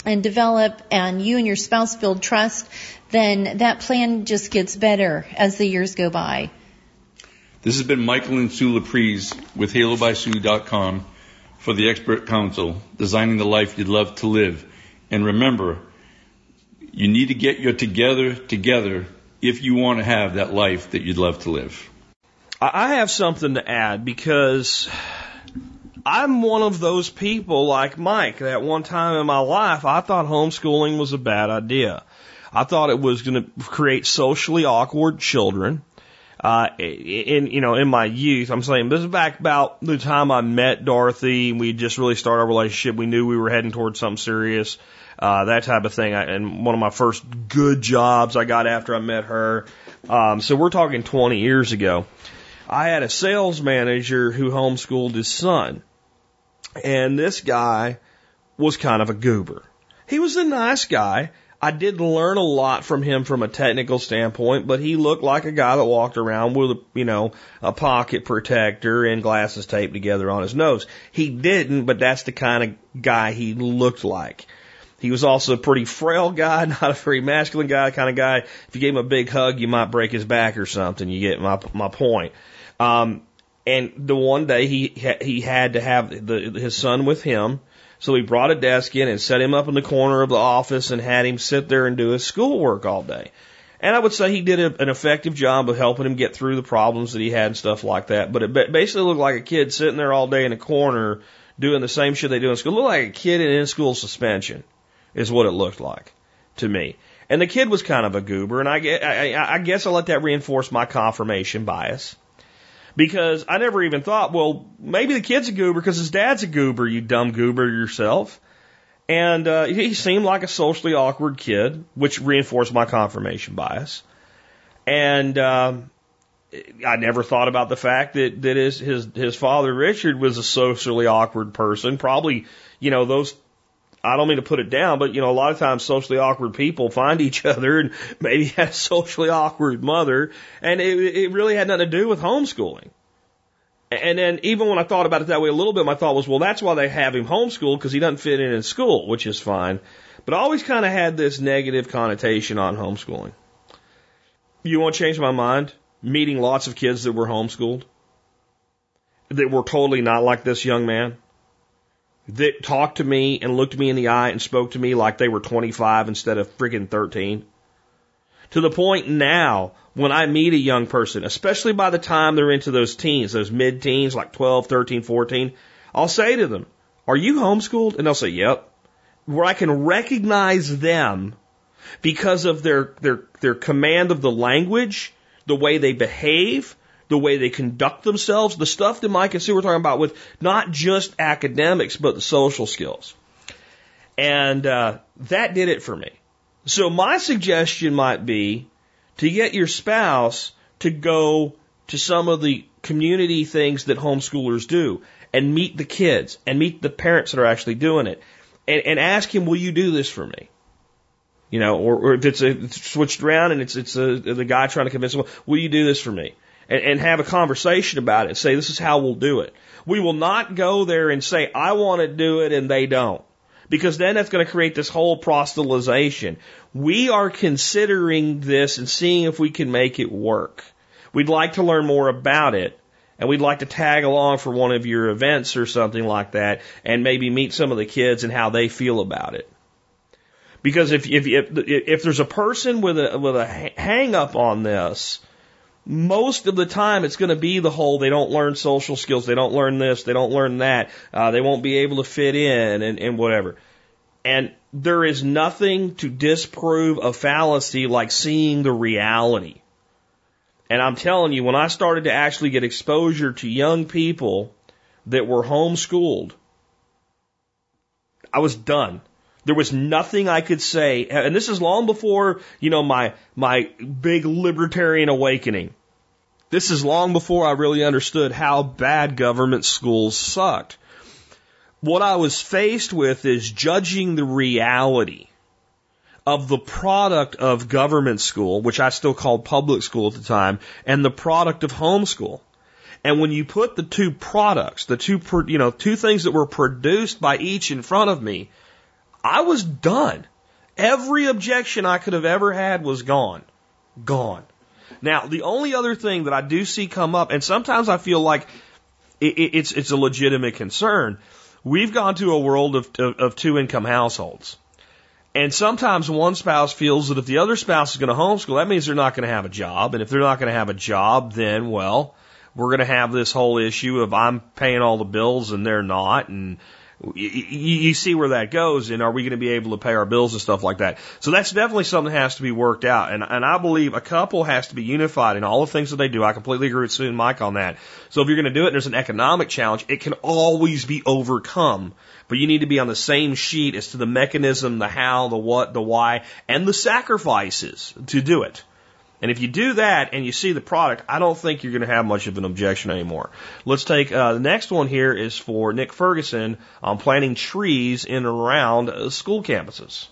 and develop and you and your spouse build trust, then that plan just gets better as the years go by. This has been Michael and Sue Laprise with HaloBySue.com for the Expert Council, designing the life you'd love to live. And remember, you need to get your together together if you want to have that life that you'd love to live. I have something to add because I'm one of those people like Mike that one time in my life I thought homeschooling was a bad idea. I thought it was going to create socially awkward children. Uh, in, you know, in my youth, I'm saying this is back about the time I met Dorothy. and We just really started our relationship. We knew we were heading towards something serious, uh, that type of thing. I, and one of my first good jobs I got after I met her. Um, so we're talking 20 years ago. I had a sales manager who homeschooled his son. And this guy was kind of a goober. He was a nice guy. I did learn a lot from him from a technical standpoint, but he looked like a guy that walked around with, a, you know, a pocket protector and glasses taped together on his nose. He didn't, but that's the kind of guy he looked like. He was also a pretty frail guy, not a very masculine guy, kind of guy. If you gave him a big hug, you might break his back or something. You get my my point. Um, and the one day he he had to have the his son with him, so he brought a desk in and set him up in the corner of the office and had him sit there and do his schoolwork all day. And I would say he did a, an effective job of helping him get through the problems that he had and stuff like that. But it basically looked like a kid sitting there all day in a corner doing the same shit they do in school. It looked like a kid in in-school suspension, is what it looked like to me. And the kid was kind of a goober, and I, I I guess I let that reinforce my confirmation bias because I never even thought, well, maybe the kid's a goober because his dad's a goober, you dumb goober yourself. And uh, he seemed like a socially awkward kid, which reinforced my confirmation bias. And um, I never thought about the fact that that his his his father Richard was a socially awkward person. Probably, you know, those. I don't mean to put it down, but you know, a lot of times socially awkward people find each other and maybe had a socially awkward mother, and it, it really had nothing to do with homeschooling. And then even when I thought about it that way a little bit, my thought was, well, that's why they have him homeschooled because he doesn't fit in in school, which is fine. But I always kind of had this negative connotation on homeschooling. You want to change my mind? Meeting lots of kids that were homeschooled, that were totally not like this young man, that talked to me and looked me in the eye and spoke to me like they were 25 instead of friggin' 13. To the point now, when I meet a young person, especially by the time they're into those teens, those mid teens, like 12, 13, 14, I'll say to them, Are you homeschooled? And they'll say, Yep. Where I can recognize them because of their, their, their command of the language, the way they behave, the way they conduct themselves, the stuff that Mike and Sue were talking about with not just academics, but the social skills. And uh, that did it for me. So my suggestion might be to get your spouse to go to some of the community things that homeschoolers do and meet the kids and meet the parents that are actually doing it and, and ask him, will you do this for me? You know, or, or if it's, a, it's switched around and it's, it's a, the guy trying to convince him, will you do this for me? And, and have a conversation about it. Say, this is how we'll do it. We will not go there and say, I want to do it and they don't. because then that's going to create this whole proselytization. We are considering this and seeing if we can make it work. We'd like to learn more about it and we'd like to tag along for one of your events or something like that and maybe meet some of the kids and how they feel about it. Because if, if, if, if there's a person with a, with a hang up on this, most of the time it's going to be the whole they don't learn social skills, they don't learn this, they don't learn that, uh, they won't be able to fit in and, and whatever. And there is nothing to disprove a fallacy like seeing the reality. And I'm telling you, when I started to actually get exposure to young people that were homeschooled, I was done. There was nothing I could say, and this is long before, you know, my, my big libertarian awakening. This is long before I really understood how bad government schools sucked. What I was faced with is judging the reality of the product of government school, which I still called public school at the time, and the product of homeschool. And when you put the two products, the two, you know, two things that were produced by each in front of me, I was done. Every objection I could have ever had was gone. Gone. Now, the only other thing that I do see come up, and sometimes I feel like it, it, it's, it's a legitimate concern. We've gone to a world of, of, of two income households. And sometimes one spouse feels that if the other spouse is going to homeschool, that means they're not going to have a job. And if they're not going to have a job, then, well, we're going to have this whole issue of I'm paying all the bills and they're not. And you, you see where that goes, and are we going to be able to pay our bills and stuff like that? So that's definitely something that has to be worked out. And, and I believe a couple has to be unified in all the things that they do. I completely agree with Sue and Mike on that. So if you're going to do it there's an economic challenge, it can always be overcome. But you need to be on the same sheet as to the mechanism, the how, the what, the why, and the sacrifices to do it. And if you do that and you see the product, I don't think you're going to have much of an objection anymore. Let's take uh, the next one here is for Nick Ferguson on planting trees in and around uh, school campuses.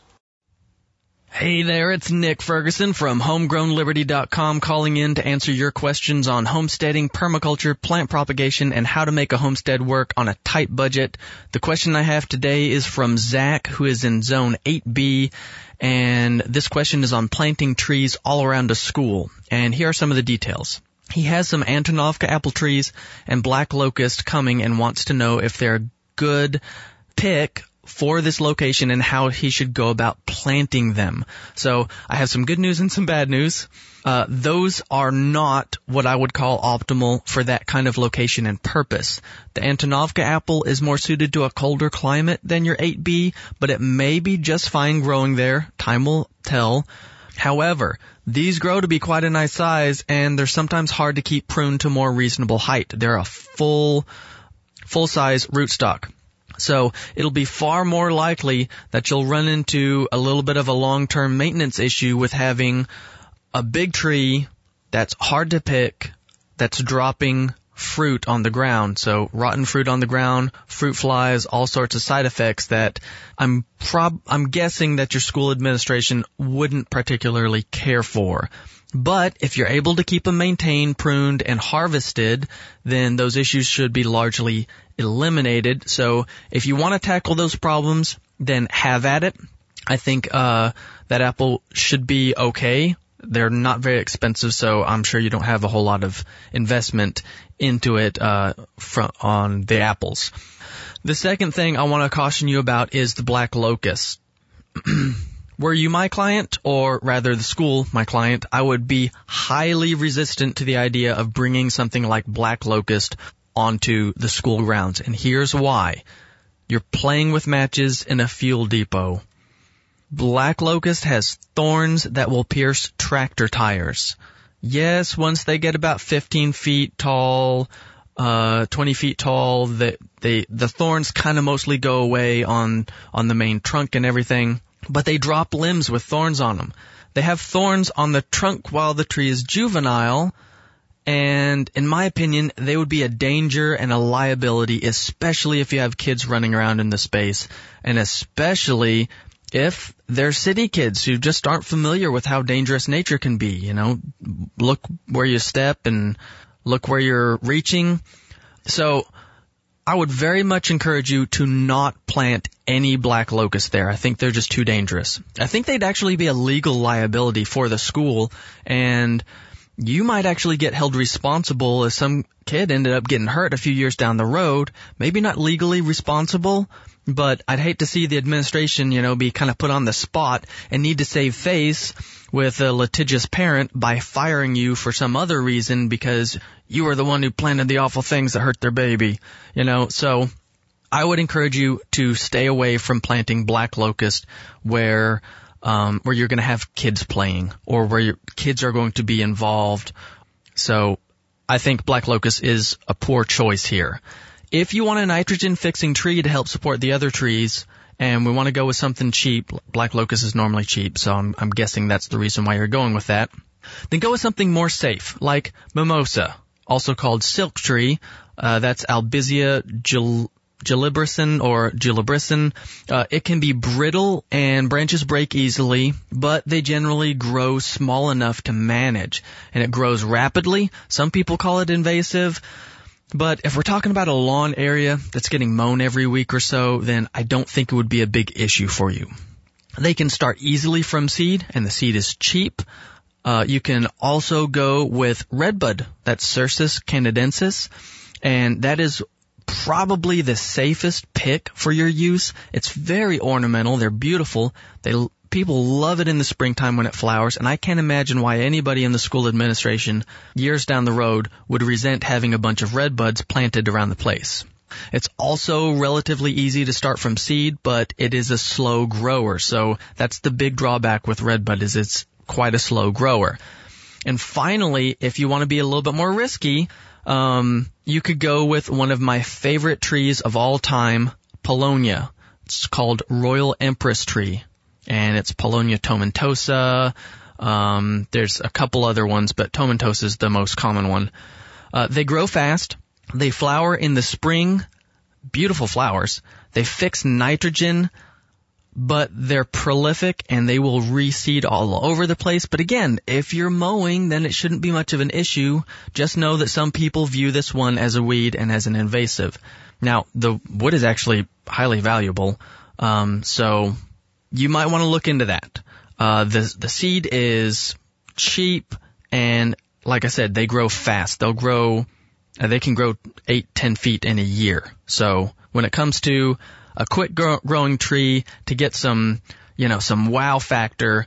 Hey there, it's Nick Ferguson from homegrownliberty.com calling in to answer your questions on homesteading, permaculture, plant propagation, and how to make a homestead work on a tight budget. The question I have today is from Zach, who is in zone 8B, and this question is on planting trees all around a school. And here are some of the details. He has some Antonovka apple trees and black locust coming and wants to know if they're a good pick for this location and how he should go about planting them. So I have some good news and some bad news. Uh, those are not what I would call optimal for that kind of location and purpose. The Antonovka apple is more suited to a colder climate than your 8B, but it may be just fine growing there. Time will tell. However, these grow to be quite a nice size and they're sometimes hard to keep pruned to more reasonable height. They're a full, full size rootstock. So it'll be far more likely that you'll run into a little bit of a long-term maintenance issue with having a big tree that's hard to pick, that's dropping fruit on the ground. So rotten fruit on the ground, fruit flies, all sorts of side effects that I'm prob, I'm guessing that your school administration wouldn't particularly care for. But if you're able to keep them maintained, pruned, and harvested, then those issues should be largely eliminated. So if you want to tackle those problems, then have at it. I think uh, that apple should be okay. They're not very expensive, so I'm sure you don't have a whole lot of investment into it uh, from, on the apples. The second thing I want to caution you about is the black locust. Were you my client, or rather the school my client, I would be highly resistant to the idea of bringing something like black locust onto the school grounds. And here's why. You're playing with matches in a fuel depot. Black locust has thorns that will pierce tractor tires. Yes, once they get about 15 feet tall, uh, 20 feet tall, the, they, the thorns kind of mostly go away on, on the main trunk and everything but they drop limbs with thorns on them. They have thorns on the trunk while the tree is juvenile, and in my opinion, they would be a danger and a liability, especially if you have kids running around in the space, and especially if they're city kids who just aren't familiar with how dangerous nature can be. You know, look where you step and look where you're reaching. So, I would very much encourage you to not plant any black locust there. I think they're just too dangerous. I think they'd actually be a legal liability for the school and you might actually get held responsible if some kid ended up getting hurt a few years down the road. Maybe not legally responsible, but I'd hate to see the administration, you know, be kind of put on the spot and need to save face with a litigious parent by firing you for some other reason because you were the one who planted the awful things that hurt their baby. You know, so I would encourage you to stay away from planting black locust where um, where you're going to have kids playing or where your kids are going to be involved. So I think black locust is a poor choice here. If you want a nitrogen fixing tree to help support the other trees, and we want to go with something cheap, black locust is normally cheap, so I'm, I'm guessing that's the reason why you're going with that. Then go with something more safe, like mimosa, also called silk tree. Uh, that's Albizia julibrissin or julibrissin. Uh, it can be brittle and branches break easily, but they generally grow small enough to manage. And it grows rapidly. Some people call it invasive. But if we're talking about a lawn area that's getting mown every week or so, then I don't think it would be a big issue for you. They can start easily from seed, and the seed is cheap. Uh, you can also go with redbud, that's Cercis canadensis, and that is probably the safest pick for your use. It's very ornamental. They're beautiful. They people love it in the springtime when it flowers, and I can't imagine why anybody in the school administration years down the road would resent having a bunch of red buds planted around the place. It's also relatively easy to start from seed, but it is a slow grower, so that's the big drawback with redbud is it's quite a slow grower. And finally, if you want to be a little bit more risky, um, you could go with one of my favorite trees of all time, Paulownia. It's called Royal Empress Tree, and it's Paulownia tomentosa. Um, there's a couple other ones, but tomentosa is the most common one. Uh, they grow fast. They flower in the spring. Beautiful flowers. They fix nitrogen but they're prolific and they will reseed all over the place. But again, if you're mowing, then it shouldn't be much of an issue. Just know that some people view this one as a weed and as an invasive. Now, the wood is actually highly valuable, um, so you might want to look into that. Uh, the the seed is cheap and, like I said, they grow fast. They'll grow, uh, they can grow eight, ten feet in a year. So when it comes to a quick grow- growing tree to get some, you know, some wow factor.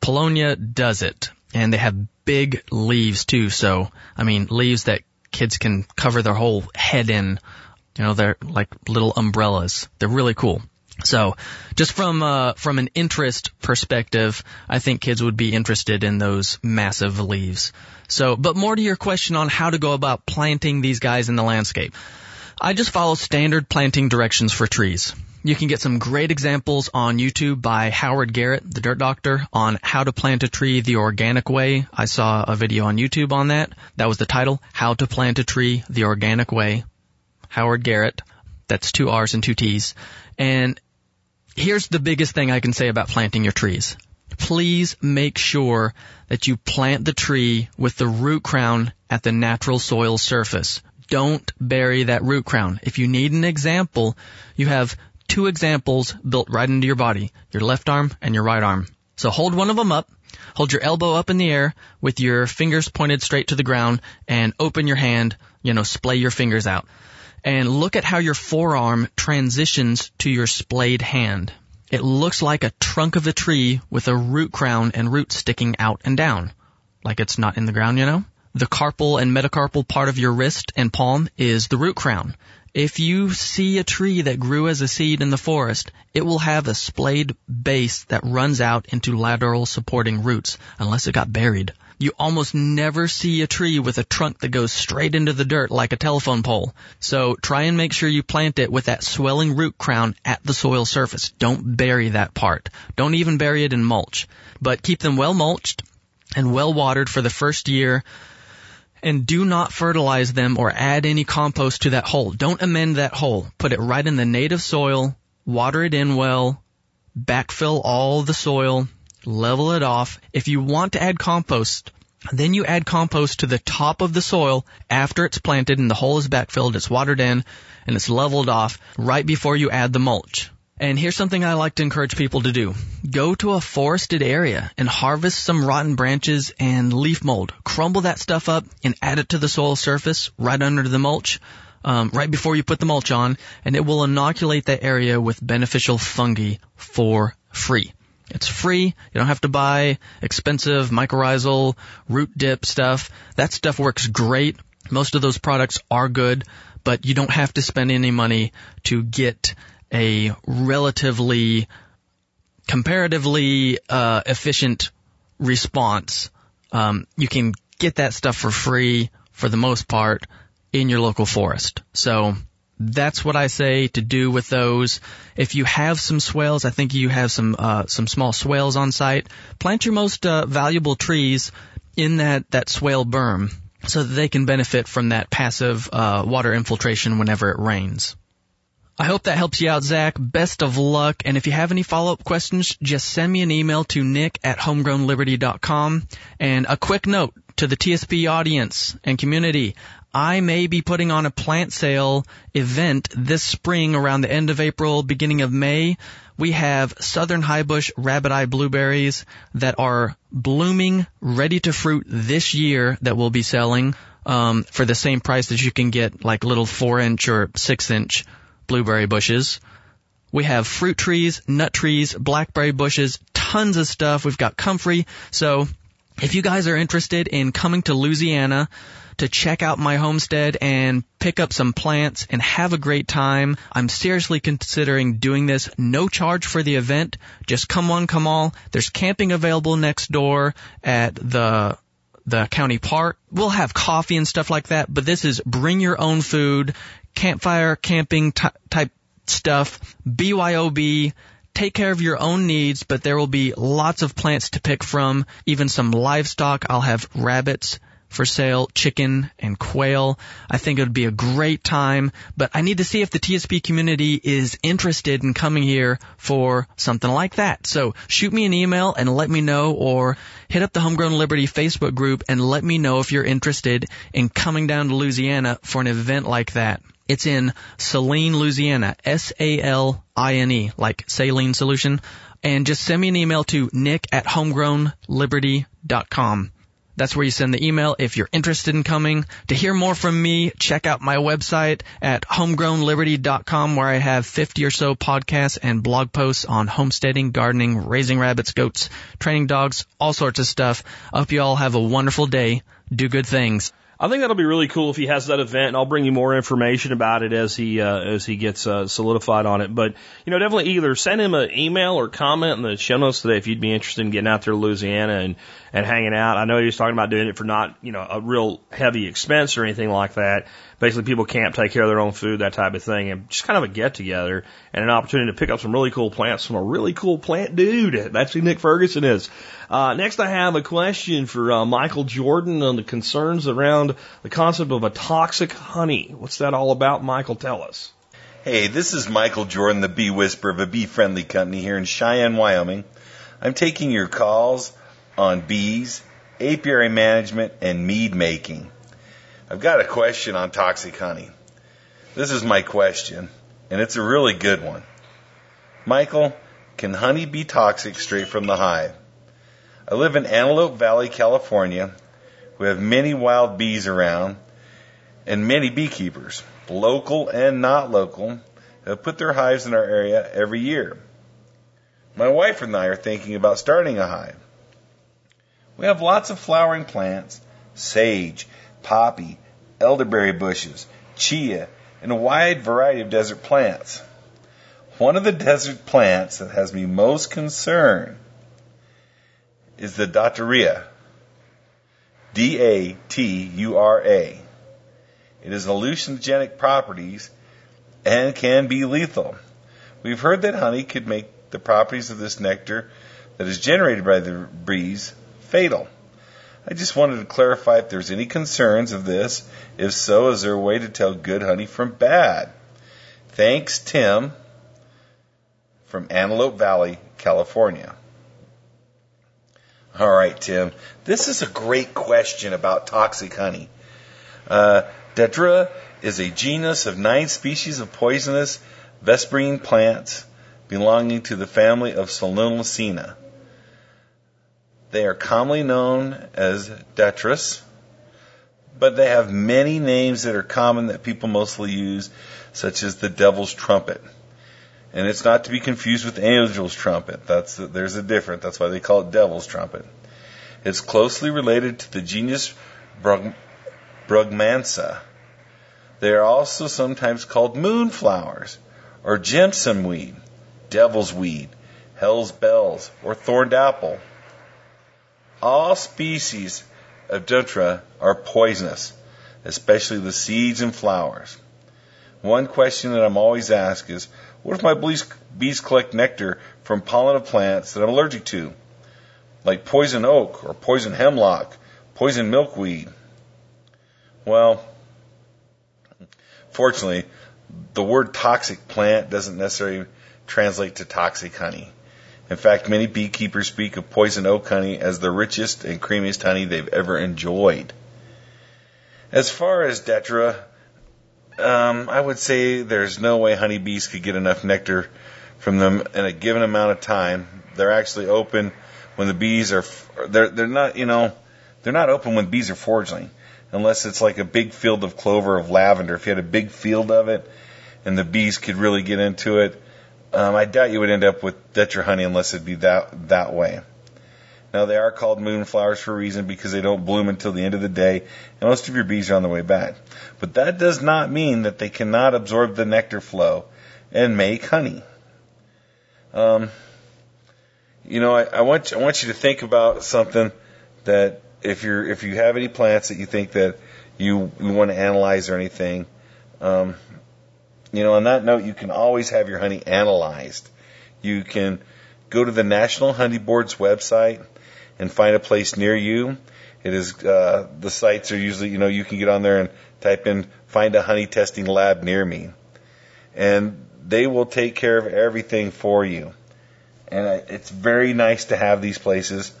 Paulownia does it. And they have big leaves too. So, I mean, leaves that kids can cover their whole head in. You know, they're like little umbrellas. They're really cool. So, just from uh, from an interest perspective, I think kids would be interested in those massive leaves. So, but more to your question on how to go about planting these guys in the landscape. I just follow standard planting directions for trees. You can get some great examples on YouTube by Howard Garrett, the dirt doctor, on how to plant a tree the organic way. I saw a video on YouTube on that. That was the title, How to Plant a Tree the Organic Way. Howard Garrett. That's two R's and two T's. And here's the biggest thing I can say about planting your trees. Please make sure that you plant the tree with the root crown at the natural soil surface don't bury that root crown. If you need an example, you have two examples built right into your body, your left arm and your right arm. So hold one of them up, hold your elbow up in the air with your fingers pointed straight to the ground and open your hand, you know, splay your fingers out. And look at how your forearm transitions to your splayed hand. It looks like a trunk of a tree with a root crown and roots sticking out and down. Like it's not in the ground, you know? The carpal and metacarpal part of your wrist and palm is the root crown. If you see a tree that grew as a seed in the forest, it will have a splayed base that runs out into lateral supporting roots, unless it got buried. You almost never see a tree with a trunk that goes straight into the dirt like a telephone pole. So try and make sure you plant it with that swelling root crown at the soil surface. Don't bury that part. Don't even bury it in mulch. But keep them well mulched and well watered for the first year and do not fertilize them or add any compost to that hole. Don't amend that hole. Put it right in the native soil, water it in well, backfill all the soil, level it off. If you want to add compost, then you add compost to the top of the soil after it's planted and the hole is backfilled, it's watered in, and it's leveled off right before you add the mulch. And here's something I like to encourage people to do. Go to a forested area and harvest some rotten branches and leaf mold. Crumble that stuff up and add it to the soil surface right under the mulch, um, right before you put the mulch on, and it will inoculate that area with beneficial fungi for free. It's free. You don't have to buy expensive mycorrhizal root dip stuff. That stuff works great. Most of those products are good, but you don't have to spend any money to get a relatively, comparatively uh, efficient response. Um, you can get that stuff for free for the most part in your local forest. So that's what I say to do with those. If you have some swales, I think you have some uh, some small swales on site. Plant your most uh, valuable trees in that that swale berm so that they can benefit from that passive uh, water infiltration whenever it rains. I hope that helps you out, Zach. Best of luck. And if you have any follow-up questions, just send me an email to nick at homegrownliberty.com. And a quick note to the TSP audience and community. I may be putting on a plant sale event this spring around the end of April, beginning of May. We have southern highbush rabbit eye blueberries that are blooming, ready to fruit this year that we'll be selling um, for the same price that you can get like little four inch or six inch blueberry bushes. We have fruit trees, nut trees, blackberry bushes, tons of stuff. We've got comfrey. So if you guys are interested in coming to Louisiana to check out my homestead and pick up some plants and have a great time, I'm seriously considering doing this. No charge for the event. Just come one, come all. There's camping available next door at the the county park. We'll have coffee and stuff like that, but this is bring your own food, campfire camping t- type stuff, BYOB, take care of your own needs, but there will be lots of plants to pick from, even some livestock. I'll have rabbits for sale, chicken and quail. I think it would be a great time, but I need to see if the TSP community is interested in coming here for something like that. So shoot me an email and let me know or hit up the Homegrown Liberty Facebook group and let me know if you're interested in coming down to Louisiana for an event like that. It's in Saline, Louisiana. S-A-L-I-N-E, like saline solution. And just send me an email to nick at homegrownliberty.com. That's where you send the email if you're interested in coming. To hear more from me, check out my website at homegrownliberty.com where I have 50 or so podcasts and blog posts on homesteading, gardening, raising rabbits, goats, training dogs, all sorts of stuff. I hope you all have a wonderful day. Do good things. I think that'll be really cool if he has that event, and I'll bring you more information about it as he uh, as he gets uh, solidified on it. But you know, definitely either send him an email or comment in the show notes today if you'd be interested in getting out there to Louisiana and and hanging out. I know he was talking about doing it for not you know a real heavy expense or anything like that. Basically, people camp, take care of their own food, that type of thing, and just kind of a get together and an opportunity to pick up some really cool plants from a really cool plant dude. That's who Nick Ferguson is. Uh, next, I have a question for uh, Michael Jordan on the concerns around the concept of a toxic honey. What's that all about, Michael? Tell us. Hey, this is Michael Jordan, the bee whisperer of a bee friendly company here in Cheyenne, Wyoming. I'm taking your calls on bees, apiary management, and mead making. I've got a question on toxic honey. This is my question, and it's a really good one. Michael, can honey be toxic straight from the hive? I live in Antelope Valley, California. We have many wild bees around and many beekeepers, local and not local, have put their hives in our area every year. My wife and I are thinking about starting a hive. We have lots of flowering plants, sage, poppy, elderberry bushes, chia, and a wide variety of desert plants. One of the desert plants that has me most concerned is the Datura. D A T U R A. It has hallucinogenic properties and can be lethal. We've heard that honey could make the properties of this nectar that is generated by the bees fatal. I just wanted to clarify if there's any concerns of this. If so, is there a way to tell good honey from bad? Thanks, Tim, from Antelope Valley, California. All right, Tim. This is a great question about toxic honey. Uh, Datura is a genus of nine species of poisonous vespertine plants belonging to the family of Solanaceae. They are commonly known as Detrus, but they have many names that are common that people mostly use, such as the devil's trumpet. And it's not to be confused with angel's trumpet. That's there's a difference. That's why they call it devil's trumpet. It's closely related to the genus Brug, Brugmansia. They are also sometimes called moonflowers, or jimson weed, devil's weed, hell's bells, or thorned apple. All species of Datura are poisonous, especially the seeds and flowers. One question that I'm always asked is, what if my bees, bees collect nectar from pollen of plants that I'm allergic to? Like poison oak or poison hemlock, poison milkweed. Well, fortunately, the word toxic plant doesn't necessarily translate to toxic honey. In fact, many beekeepers speak of poison oak honey as the richest and creamiest honey they've ever enjoyed. As far as Datura, um, I would say there's no way honeybees could get enough nectar from them in a given amount of time. They're actually open when the bees are, they're, they're not, you know, they're not open when bees are foraging, unless it's like a big field of clover of lavender. If you had a big field of it and the bees could really get into it, um, I doubt you would end up with Datura honey unless it'd be that that way. Now they are called moonflowers for a reason because they don't bloom until the end of the day, and most of your bees are on the way back. But that does not mean that they cannot absorb the nectar flow and make honey. Um, you know, I, I want I want you to think about something that if you're if you have any plants that you think that you you want to analyze or anything, um, you know, on that note, you can always have your honey analyzed. You can go to the National Honey Board's website and find a place near you. It is uh, the sites are usually you know you can get on there and type in find a honey testing lab near me, and they will take care of everything for you. And it's very nice to have these places.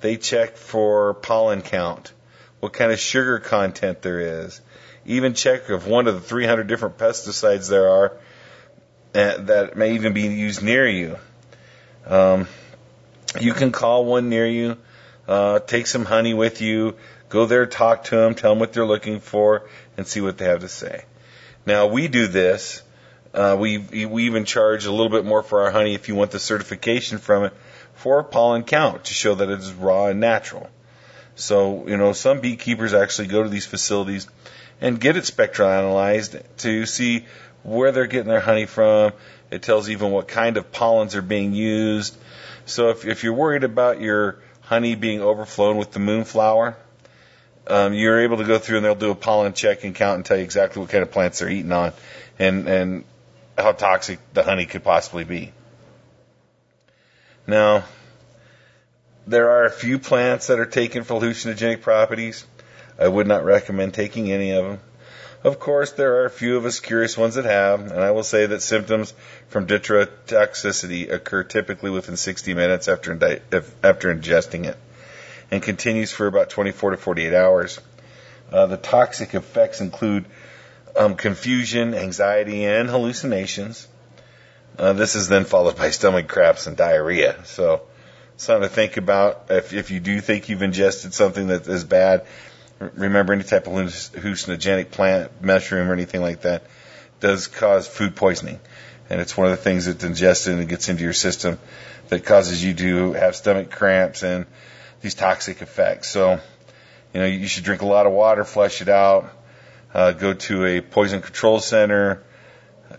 They check for pollen count, what kind of sugar content there is, even check if one of the 300 different pesticides there are uh, that may even be used near you. Um, you can call one near you, uh, take some honey with you, go there, talk to them, tell them what they're looking for, and see what they have to say. Now we do this. Uh, we we even charge a little bit more for our honey if you want the certification from it for pollen count to show that it is raw and natural. So you know some beekeepers actually go to these facilities and get it spectral analyzed to see where they're getting their honey from. It tells even what kind of pollens are being used. So if, if you're worried about your honey being overflown with the moonflower, um, you're able to go through and they'll do a pollen check and count and tell you exactly what kind of plants they're eating on and, and how toxic the honey could possibly be. Now, there are a few plants that are taken for hallucinogenic properties. I would not recommend taking any of them. Of course, there are a few of us curious ones that have, and I will say that symptoms from datura toxicity occur typically within 60 minutes after, after ingesting it and continues for about 24 to 48 hours. Uh, the toxic effects include um, confusion, anxiety, and hallucinations. Uh, this is then followed by stomach cramps and diarrhea. So, something to think about if, if you do think you've ingested something that is bad remember any type of hallucinogenic plant, mushroom, or anything like that does cause food poisoning. And it's one of the things that's ingested and gets into your system that causes you to have stomach cramps and these toxic effects. So, you know, you should drink a lot of water, flush it out, uh, go to a poison control center,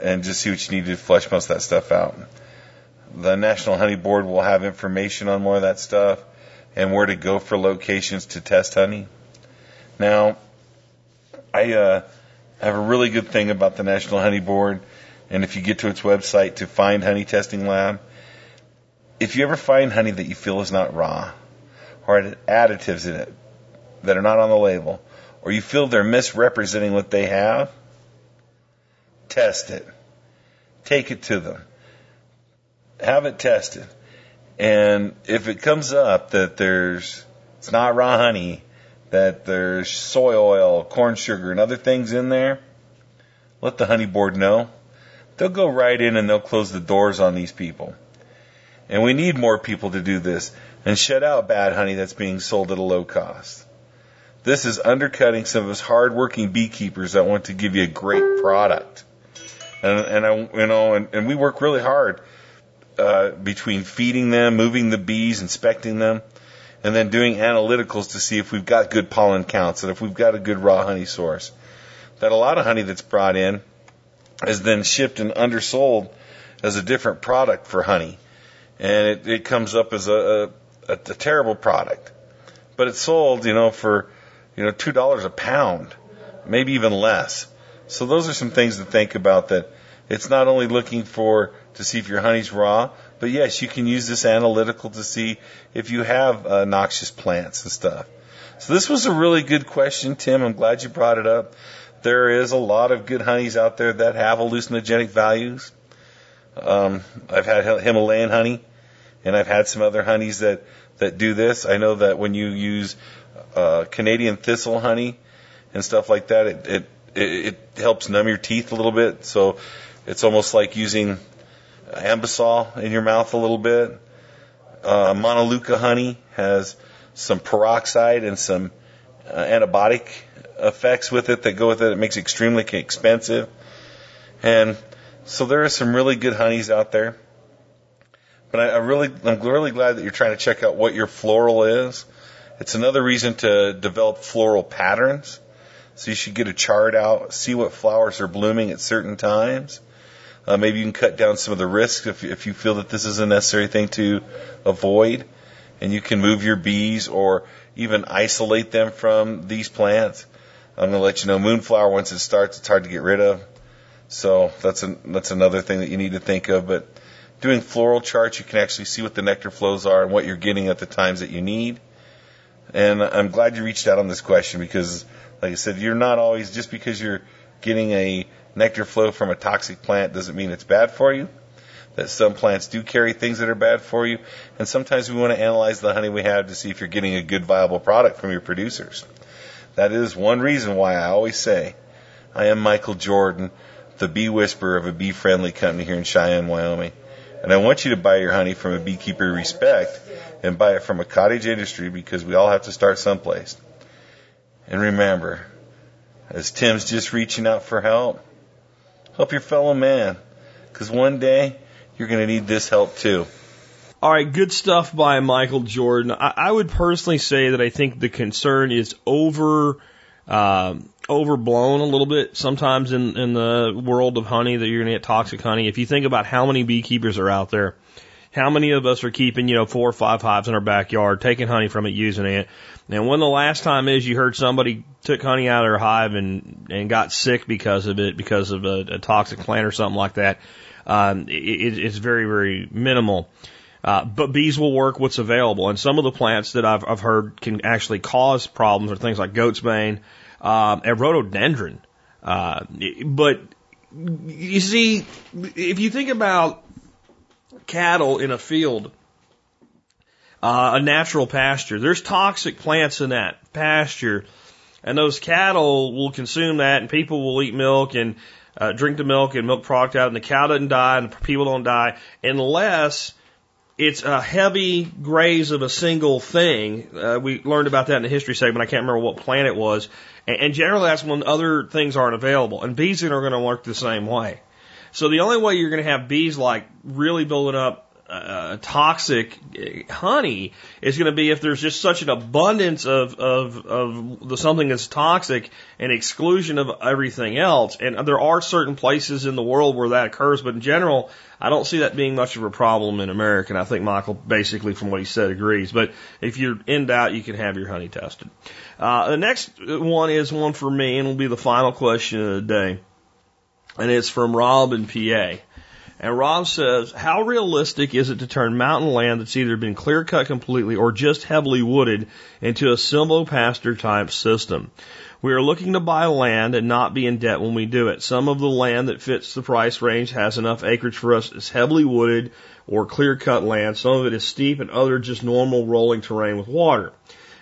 and just see what you need to flush most of that stuff out. The National Honey Board will have information on more of that stuff and where to go for locations to test honey. Now, I uh, have a really good thing about the National Honey Board, and if you get to its website to find Honey Testing Lab, if you ever find honey that you feel is not raw, or additives in it that are not on the label, or you feel they're misrepresenting what they have, test it. Take it to them. Have it tested. And if it comes up that there's, it's not raw honey, that there's soy oil, corn sugar, and other things in there, let the honey board know. they'll go right in and they'll close the doors on these people. And we need more people to do this and shut out bad honey that's being sold at a low cost. This is undercutting some of us hardworking beekeepers that want to give you a great product. And, and I, you know, and, and we work really hard uh, between feeding them, moving the bees, inspecting them, and then doing analyticals to see if we've got good pollen counts and if we've got a good raw honey source. That a lot of honey that's brought in is then shipped and undersold as a different product for honey, and it, it comes up as a, a, a terrible product. But it's sold, you know, for you know two dollars a pound, maybe even less. So those are some things to think about. That it's not only looking for to see if your honey's raw, but yes, you can use this analytical to see if you have uh, noxious plants and stuff. So this was a really good question, Tim. I'm glad you brought it up. There is a lot of good honeys out there that have hallucinogenic values. Um, I've had Himalayan honey, and I've had some other honeys that that do this. I know that when you use uh, Canadian thistle honey and stuff like that, it, it it helps numb your teeth a little bit. So it's almost like using Anbesol in your mouth a little bit. Uh, Montelukka honey has some peroxide and some uh, antibiotic effects with it that go with it. It makes it extremely expensive. And so there are some really good honeys out there. But I, I really, I'm really glad that you're trying to check out what your floral is. It's another reason to develop floral patterns. So you should get a chart out, see what flowers are blooming at certain times. Uh, maybe you can cut down some of the risks if, if you feel that this is a necessary thing to avoid. And you can move your bees or even isolate them from these plants. I'm going to let you know moonflower once it starts, it's hard to get rid of. So that's a, that's another thing that you need to think of. But doing floral charts, you can actually see what the nectar flows are and what you're getting at the times that you need. And I'm glad you reached out on this question because, like I said, you're not always just because you're getting a nectar flow from a toxic plant doesn't mean it's bad for you. That some plants do carry things that are bad for you, and sometimes we want to analyze the honey we have to see if you're getting a good viable product from your producers. That is one reason why I always say I am Michael Jordan, the bee whisperer of a bee friendly company here in Cheyenne, Wyoming. And I want you to buy your honey from a beekeeper you respect and buy it from a cottage industry because we all have to start someplace. And remember, as Tim's just reaching out for help, help your fellow man. Because one day, you're going to need this help too. All right, good stuff by Michael Jordan. I, I would personally say that I think the concern is over um, overblown a little bit sometimes in in the world of honey that you're going to get toxic honey. If you think about how many beekeepers are out there, how many of us are keeping you know four or five hives in our backyard, taking honey from it, using it, and when the last time is you heard somebody took honey out of their hive and and got sick because of it, because of a, a toxic plant or something like that, um, it, it's very very minimal. Uh, but bees will work what's available, and some of the plants that I've, I've heard can actually cause problems are things like goat's bane um, and rhododendron. Uh, but you see, if you think about cattle in a field, uh, a natural pasture, there's toxic plants in that pasture, and those cattle will consume that, and people will eat milk and uh, drink the milk and milk product out, and the cow doesn't die, and people don't die, unless it's a heavy graze of a single thing. Uh, we learned about that in the history segment. I can't remember what plant it was. And generally that's when other things aren't available. And bees are going to work the same way. So the only way you're going to have bees like really building up uh, toxic honey is going to be if there's just such an abundance of, of, of the something that's toxic and exclusion of everything else. And there are certain places in the world where that occurs, but in general, I don't see that being much of a problem in America. And I think Michael, basically from what he said, agrees. But if you're in doubt, you can have your honey tested. Uh, the next one is one for me, and will be the final question of the day. And it's from Rob in PA. And Rob says, how realistic is it to turn mountain land that's either been clear cut completely or just heavily wooded into a silvopasture type system? We are looking to buy land and not be in debt when we do it. Some of the land that fits the price range has enough acreage for us as heavily wooded or clear cut land. Some of it is steep and other just normal rolling terrain with water.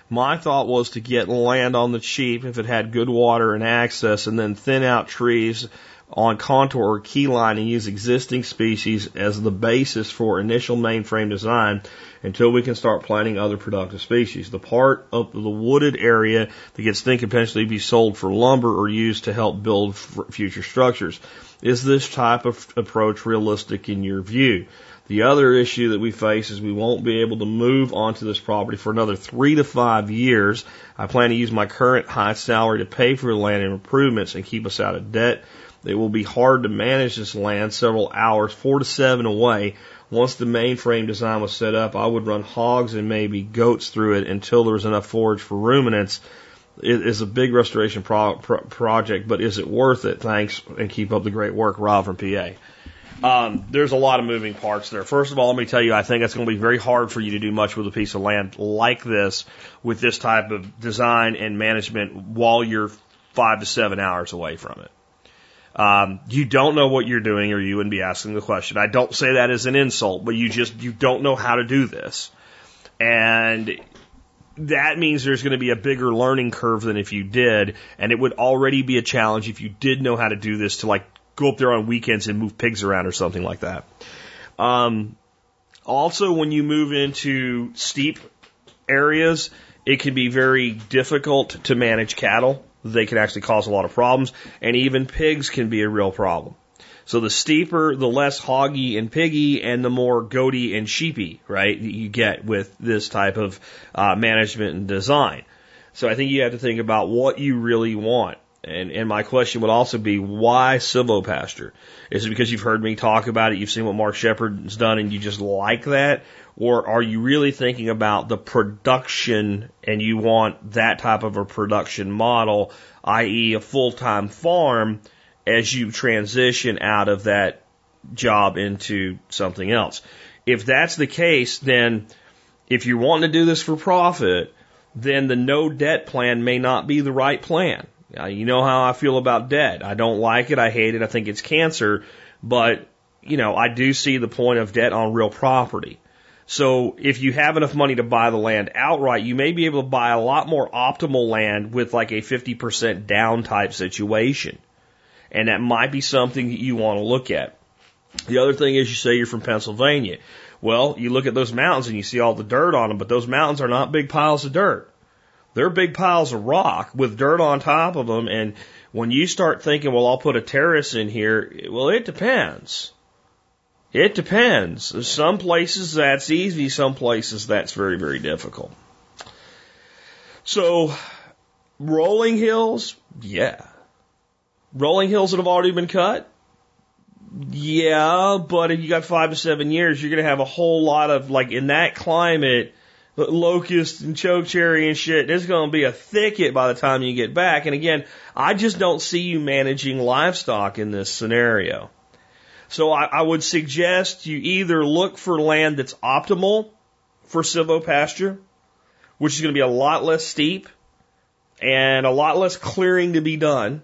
My thought was to get land on the cheap if it had good water and access and then thin out trees on contour or key line and use existing species as the basis for initial mainframe design until we can start planting other productive species. The part of the wooded area that gets thin can potentially be sold for lumber or used to help build future structures. Is this type of approach realistic in your view? The other issue that we face is we won't be able to move onto this property for another three to five years. I plan to use my current high salary to pay for the land and improvements and keep us out of debt. It will be hard to manage this land several hours, four to seven away. Once the mainframe design was set up, I would run hogs and maybe goats through it until there was enough forage for ruminants. It is a big restoration pro pro project, but is it worth it? Thanks and keep up the great work, Rob from PA. Um, there's a lot of moving parts there. First of all, let me tell you, I think it's going to be very hard for you to do much with a piece of land like this with this type of design and management while you're five to seven hours away from it. Um, you don't know what you're doing or you wouldn't be asking the question. I don't say that as an insult, but you just, you don't know how to do this. And that means there's going to be a bigger learning curve than if you did. And it would already be a challenge if you did know how to do this to like go up there on weekends and move pigs around or something like that. Um, also, when you move into steep areas, it can be very difficult to manage cattle. They can actually cause a lot of problems, and even pigs can be a real problem. So the steeper, the less hoggy and piggy, and the more goaty and sheepy, right, you get with this type of uh, management and design. So I think you have to think about what you really want. And, and my question would also be, why silvopasture? Is it because you've heard me talk about it, you've seen what Mark Shepard's done, and you just like that? Or are you really thinking about the production and you want that type of a production model, i.e. a full-time farm, as you transition out of that job into something else? If that's the case, then if you're wanting to do this for profit, then the no debt plan may not be the right plan. Uh, you know how I feel about debt. I don't like it. I hate it. I think it's cancer. But, you know, I do see the point of debt on real property. So if you have enough money to buy the land outright, you may be able to buy a lot more optimal land with like a 50% down type situation. And that might be something that you want to look at. The other thing is you say you're from Pennsylvania. Well, you look at those mountains and you see all the dirt on them, but those mountains are not big piles of dirt. They're big piles of rock with dirt on top of them. And when you start thinking, well, I'll put a terrace in here, well, it depends. It depends. Some places that's easy, some places that's very, very difficult. So, rolling hills, yeah. Rolling hills that have already been cut, yeah, but if you got five to seven years, you're going to have a whole lot of, like, in that climate, locust and chokecherry and shit. There's going to be a thicket by the time you get back. And again, I just don't see you managing livestock in this scenario. So I, I would suggest you either look for land that's optimal for silvopasture, which is going to be a lot less steep and a lot less clearing to be done,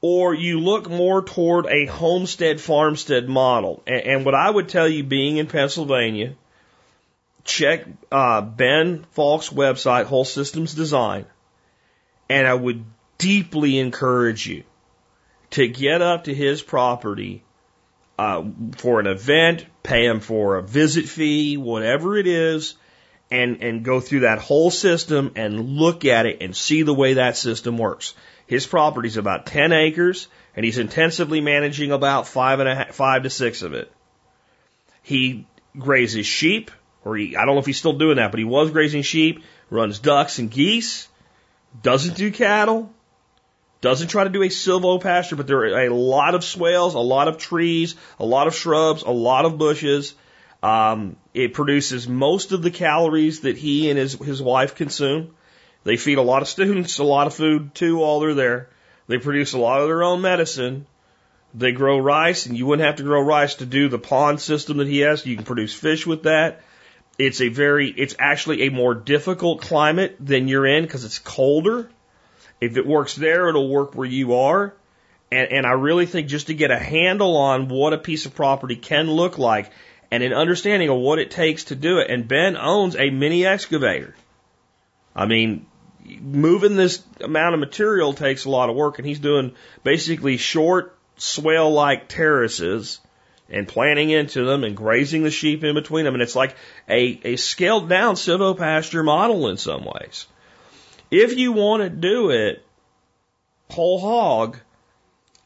or you look more toward a homestead farmstead model. And, and what I would tell you being in Pennsylvania, check uh, Ben Falk's website, Whole Systems Design, and I would deeply encourage you to get up to his property uh, for an event, pay him for a visit fee, whatever it is, and and go through that whole system and look at it and see the way that system works. His property's about 10 acres, and he's intensively managing about five and a half, five to six of it. He grazes sheep, or he, I don't know if he's still doing that, but he was grazing sheep, runs ducks and geese, doesn't do cattle, doesn't try to do a silvopasture, but there are a lot of swales, a lot of trees, a lot of shrubs, a lot of bushes. Um, it produces most of the calories that he and his, his wife consume. They feed a lot of students a lot of food too while they're there. They produce a lot of their own medicine. They grow rice, and you wouldn't have to grow rice to do the pond system that he has. You can produce fish with that. It's a very, it's actually a more difficult climate than you're in because it's colder. If it works there, it'll work where you are. And, and I really think just to get a handle on what a piece of property can look like and an understanding of what it takes to do it. And Ben owns a mini excavator. I mean, moving this amount of material takes a lot of work, and he's doing basically short swale like terraces and planting into them and grazing the sheep in between them. And it's like a, a scaled down silvopasture model in some ways. If you want to do it whole hog,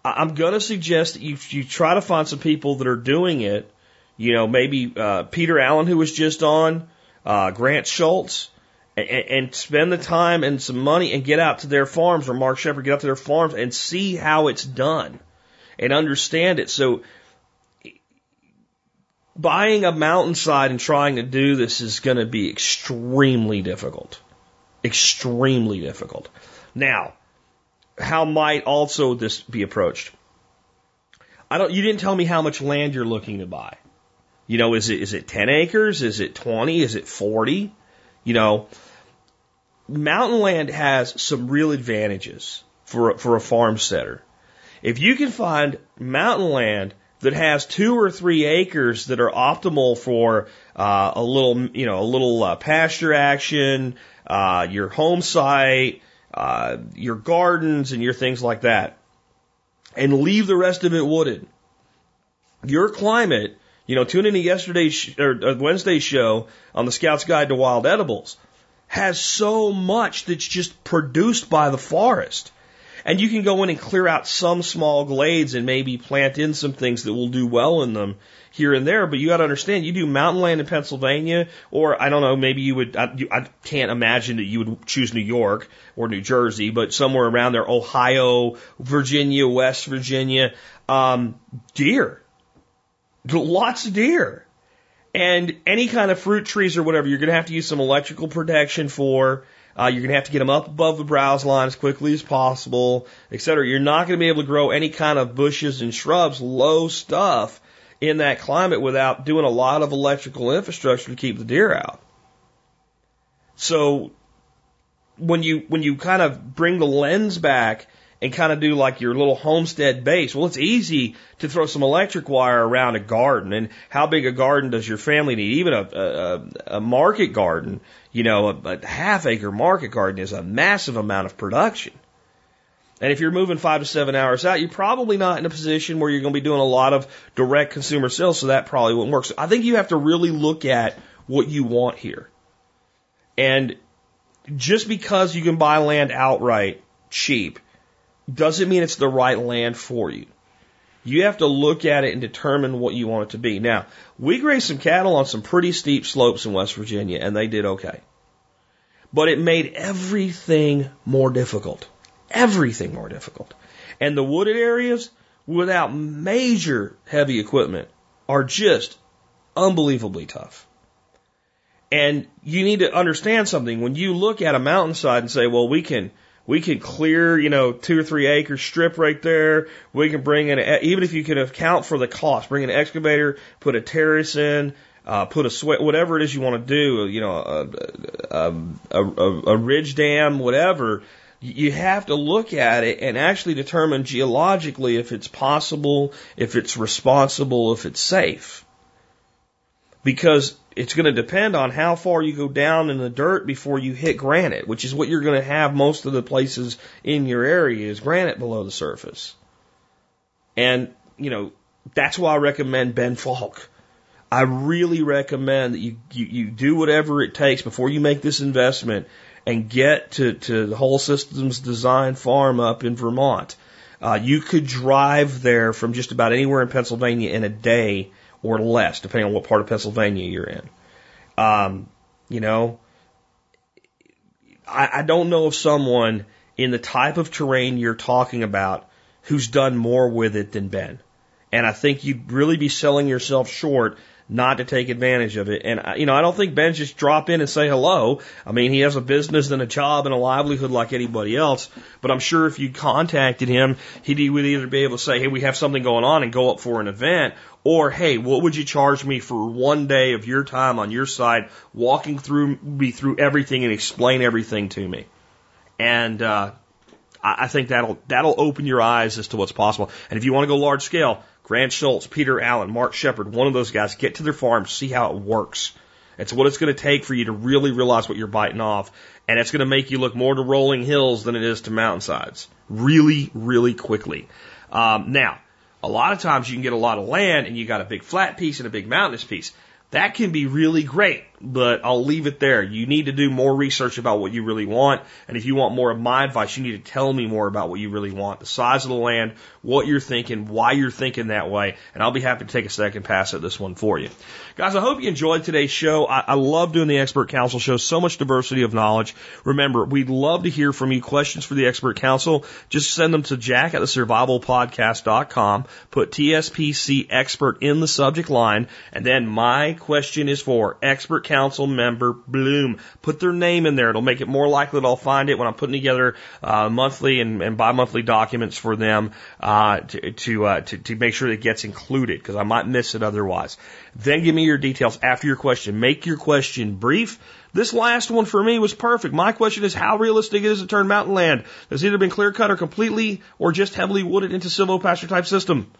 I'm going to suggest that you, you try to find some people that are doing it. You know, maybe uh, Peter Allen, who was just on, uh, Grant Schultz, and, and spend the time and some money and get out to their farms, or Mark Shepard, get out to their farms and see how it's done and understand it. So buying a mountainside and trying to do this is going to be extremely difficult. Extremely difficult. Now, how might also this be approached? I don't, you didn't tell me how much land you're looking to buy. You know, is it, is it 10 acres? Is it 20? Is it 40? You know, mountain land has some real advantages for, for a farmsteader. If you can find mountain land that has two or three acres that are optimal for uh, a little, you know, a little uh, pasture action, uh, your home site, uh, your gardens, and your things like that, and leave the rest of it wooded. Your climate, you know, tune into yesterday's sh- or Wednesday's show on the Scout's Guide to Wild Edibles, has so much that's just produced by the forest. And you can go in and clear out some small glades and maybe plant in some things that will do well in them here and there. But you got to understand, you do mountain land in Pennsylvania, or I don't know, maybe you would, I, you, I can't imagine that you would choose New York or New Jersey, but somewhere around there, Ohio, Virginia, West Virginia, um, deer. Lots of deer. And any kind of fruit trees or whatever, you're going to have to use some electrical protection for. Uh, you're going to have to get them up above the browse line as quickly as possible, et cetera. You're not going to be able to grow any kind of bushes and shrubs, low stuff in that climate without doing a lot of electrical infrastructure to keep the deer out. So when you when you kind of bring the lens back and kind of do like your little homestead base. Well, it's easy to throw some electric wire around a garden. And how big a garden does your family need? Even a, a, a market garden, you know, a, a half acre market garden is a massive amount of production. And if you're moving five to seven hours out, you're probably not in a position where you're going to be doing a lot of direct consumer sales, so that probably wouldn't work. So I think you have to really look at what you want here. And just because you can buy land outright cheap doesn't mean it's the right land for you. You have to look at it and determine what you want it to be. Now, we grazed some cattle on some pretty steep slopes in West Virginia, and they did okay. But it made everything more difficult. Everything more difficult. And the wooded areas, without major heavy equipment, are just unbelievably tough. And you need to understand something. When you look at a mountainside and say, well, we can, we can clear, you know, two or three acre strip right there. We can bring in, a, even if you can account for the cost, bring an excavator, put a terrace in, uh, put a sweat, whatever it is you want to do, you know, a, a, a, a ridge dam, whatever. You have to look at it and actually determine geologically if it's possible, if it's responsible, if it's safe. Because it's going to depend on how far you go down in the dirt before you hit granite, which is what you're going to have most of the places in your area is granite below the surface. And, you know, that's why I recommend Ben Falk. I really recommend that you, you, you do whatever it takes before you make this investment and get to, to the whole systems design farm up in Vermont. Uh, you could drive there from just about anywhere in Pennsylvania in a day or less, depending on what part of Pennsylvania you're in. Um, you know, I, I don't know of someone in the type of terrain you're talking about who's done more with it than Ben. And I think you'd really be selling yourself short not to take advantage of it. And, you know, I don't think Ben just drop in and say hello. I mean, he has a business and a job and a livelihood like anybody else. But I'm sure if you contacted him, he would either be able to say, hey, we have something going on and go up for an event. Or, hey, what would you charge me for one day of your time on your side, walking through me through everything and explain everything to me? And, uh, I think that'll, that'll open your eyes as to what's possible. And if you want to go large scale, Grant Schultz, Peter Allen, Mark Shepard, one of those guys, get to their farm, see how it works, It's what it's going to take for you to really realize what you're biting off. And it's going to make you look more to rolling hills than it is to mountainsides. Really, really quickly. Um, now, a lot of times you can get a lot of land and you got a big flat piece and a big mountainous piece. That can be really great, but I'll leave it there. You need to do more research about what you really want. And if you want more of my advice, you need to tell me more about what you really want, the size of the land, what you're thinking, why you're thinking that way. And I'll be happy to take a second pass at this one for you. Guys, I hope you enjoyed today's show. I, I love doing the expert council show. So much diversity of knowledge. Remember, we'd love to hear from you. Questions for the expert council, just send them to jack at the survivalpodcast.com. Put TSPC expert in the subject line. And then my question is for expert council member Bloom. Put their name in there. It'll make it more likely that I'll find it when I'm putting together uh, monthly and, and bi-monthly documents for them uh, to to, uh, to to make sure it gets included because I might miss it otherwise. Then give me your details after your question. Make your question brief. This last one for me was perfect. My question is how realistic is it to turn mountain land that's either been clear cut or completely or just heavily wooded into silvopasture type system.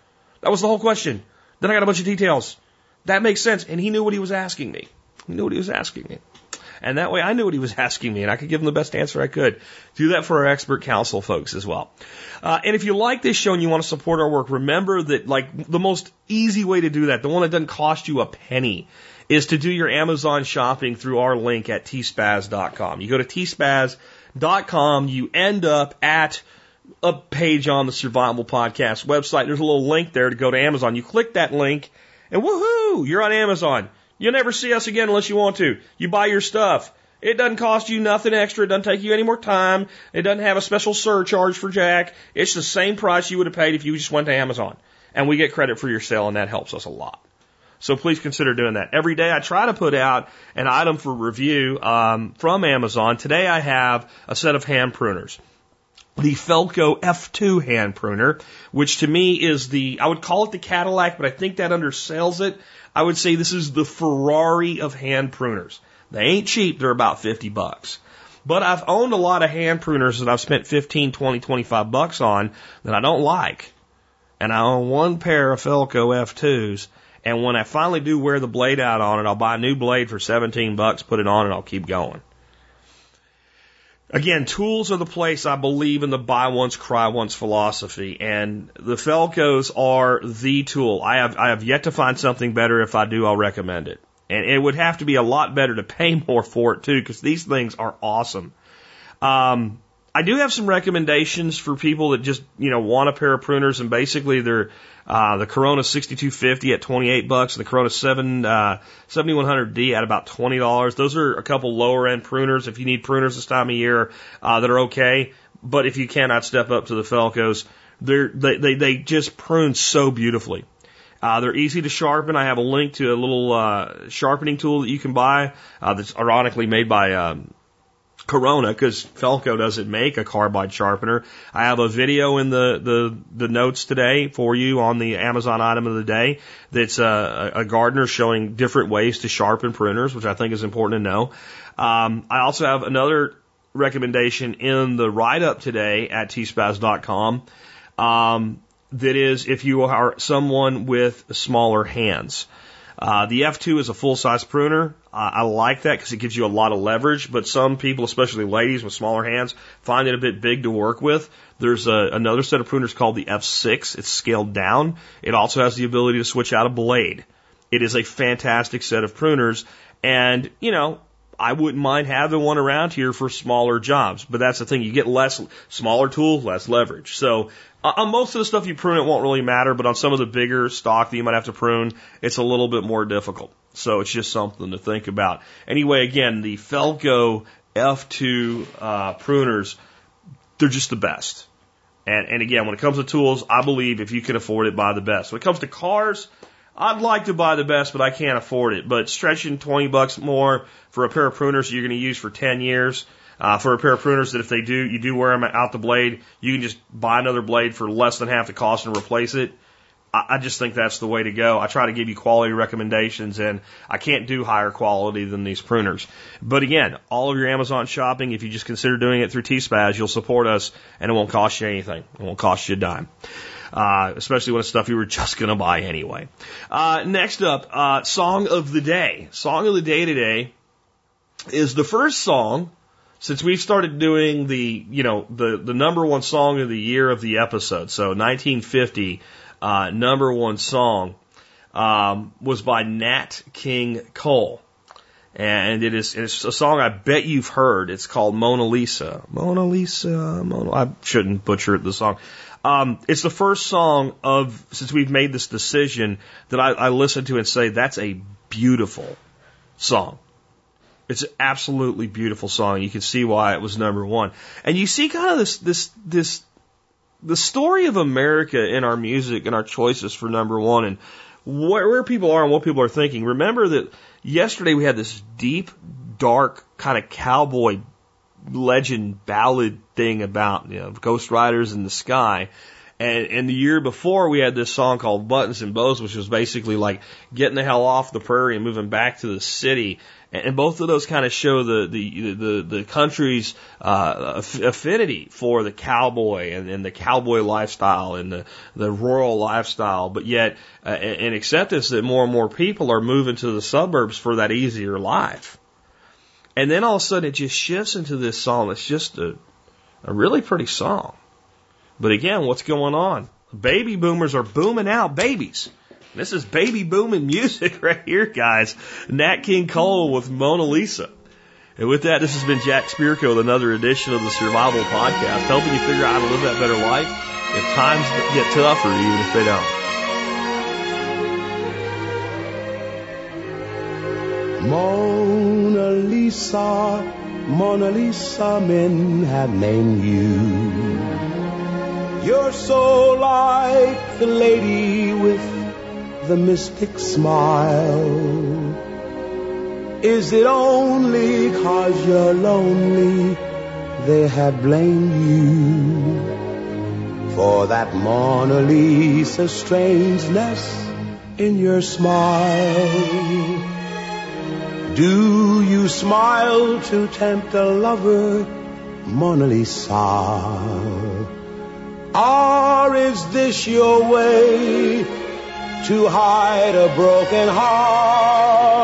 That was the whole question. Then I got a bunch of details. That makes sense. And he knew what he was asking me. He knew what he was asking me. And that way I knew what he was asking me and I could give him the best answer I could. Do that for our expert council folks as well. Uh, and if you like this show and you want to support our work, remember that like the most easy way to do that, the one that doesn't cost you a penny, is to do your Amazon shopping through our link at tspaz.com. You go to tspaz.com, you end up at a page on the Survival Podcast website. There's a little link there to go to Amazon. You click that link and woohoo, you're on Amazon. You'll never see us again unless you want to. You buy your stuff. It doesn't cost you nothing extra. It doesn't take you any more time. It doesn't have a special surcharge for Jack. It's the same price you would have paid if you just went to Amazon. And we get credit for your sale, and that helps us a lot. So please consider doing that. Every day I try to put out an item for review um, from Amazon. Today I have a set of hand pruners. The Felco F2 hand pruner, which to me is the, I would call it the Cadillac, but I think that undersells it. I would say this is the Ferrari of hand pruners. They ain't cheap. They're about 50 bucks. But I've owned a lot of hand pruners that I've spent 15, 20, 25 bucks on that I don't like. And I own one pair of Felco F2s. And when I finally do wear the blade out on it, I'll buy a new blade for 17 bucks, put it on, and I'll keep going. Again, tools are the place I believe in the buy once, cry once philosophy, and the Felcos are the tool. I have I have yet to find something better. If I do, I'll recommend it. And it would have to be a lot better to pay more for it too, because these things are awesome. Um, I do have some recommendations for people that just you know want a pair of pruners, and basically they're uh, the Corona 6250 at 28 bucks, the Corona 7 uh, 7100D at about $20. Those are a couple lower end pruners if you need pruners this time of year uh, that are okay. But if you cannot step up to the Felcos, they're, they they they just prune so beautifully. Uh, they're easy to sharpen. I have a link to a little uh, sharpening tool that you can buy uh, that's ironically made by um, Corona because Felco doesn't make a carbide sharpener. I have a video in the, the, the notes today for you on the Amazon item of the day that's a, a gardener showing different ways to sharpen pruners, which I think is important to know. Um, I also have another recommendation in the write up today at tspaz.com. Um, that is if you are someone with smaller hands. Uh, the F2 is a full size pruner. Uh, I like that because it gives you a lot of leverage, but some people, especially ladies with smaller hands, find it a bit big to work with. There's a, another set of pruners called the F6. It's scaled down. It also has the ability to switch out a blade. It is a fantastic set of pruners. And, you know, I wouldn't mind having one around here for smaller jobs, but that's the thing. You get less, smaller tool, less leverage. So on most of the stuff you prune, it won't really matter, but on some of the bigger stock that you might have to prune, it's a little bit more difficult. So it's just something to think about. Anyway, again, the Felco F2 uh, pruners, they're just the best. And, and again, when it comes to tools, I believe if you can afford it, buy the best. When it comes to cars, I'd like to buy the best, but I can't afford it. But stretching 20 bucks more for a pair of pruners you're going to use for 10 years, uh, for a pair of pruners that if they do, you do wear them out the blade, you can just buy another blade for less than half the cost and replace it. I, I just think that's the way to go. I try to give you quality recommendations and I can't do higher quality than these pruners. But again, all of your Amazon shopping, if you just consider doing it through T-Spaz, you'll support us and it won't cost you anything. It won't cost you a dime. uh, especially when it's stuff you were just going to buy anyway. Uh, next up, uh, song of the day. Song of the day today is the first song since we've started doing the, you know, the, the number one song of the year of the episode. So 1950, uh, number one song, um, was by Nat King Cole. And it is, it's a song I bet you've heard. It's called Mona Lisa. Mona Lisa, Mona, I shouldn't butcher the song. Um, it's the first song of, since we've made this decision that I, I listen to and say, that's a beautiful song. It's an absolutely beautiful song. You can see why it was number one. And you see kind of this, this, this, the story of America in our music and our choices for number one and where, where people are and what people are thinking. Remember that yesterday we had this deep, dark kind of cowboy legend ballad thing about, you know, ghost riders in the sky. And, and the year before we had this song called Buttons and Bows, which was basically like getting the hell off the prairie and moving back to the city and both of those kind of show the the the, the country's uh, affinity for the cowboy and, and the cowboy lifestyle and the the rural lifestyle, but yet uh, an acceptance that more and more people are moving to the suburbs for that easier life. And then all of a sudden it just shifts into this song that's just a, a really pretty song. But again, what's going on? Baby boomers are booming out babies. This is baby booming music right here, guys. Nat King Cole with Mona Lisa. And with that, this has been Jack Spirko with another edition of the Survival Podcast, helping you figure out how to live that better life if times get tougher, even if they don't. Mona Lisa, Mona Lisa, men have named you. You're so like the lady with the mystic smile? Is it only cause you're lonely they have blamed you for that Mona Lisa strangeness in your smile? Do you smile to tempt a lover, Mona Lisa? Or is this your way to hide a broken heart.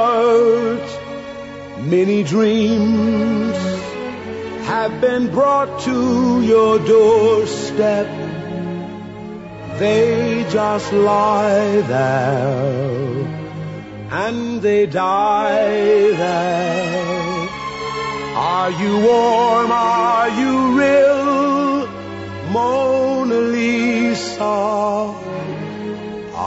Many dreams have been brought to your doorstep. They just lie there and they die there. Are you warm? Are you real? Mona Lisa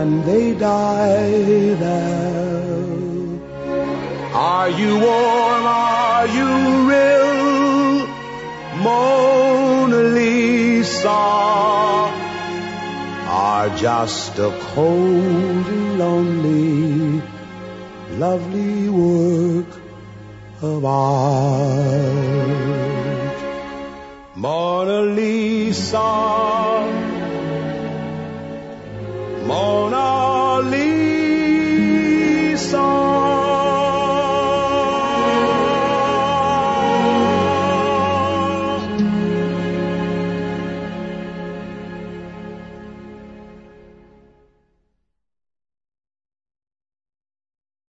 and they die there. Are you warm? Are you real? Mona Lisa are just a cold and lonely, lovely work of art. Mona Lisa Mona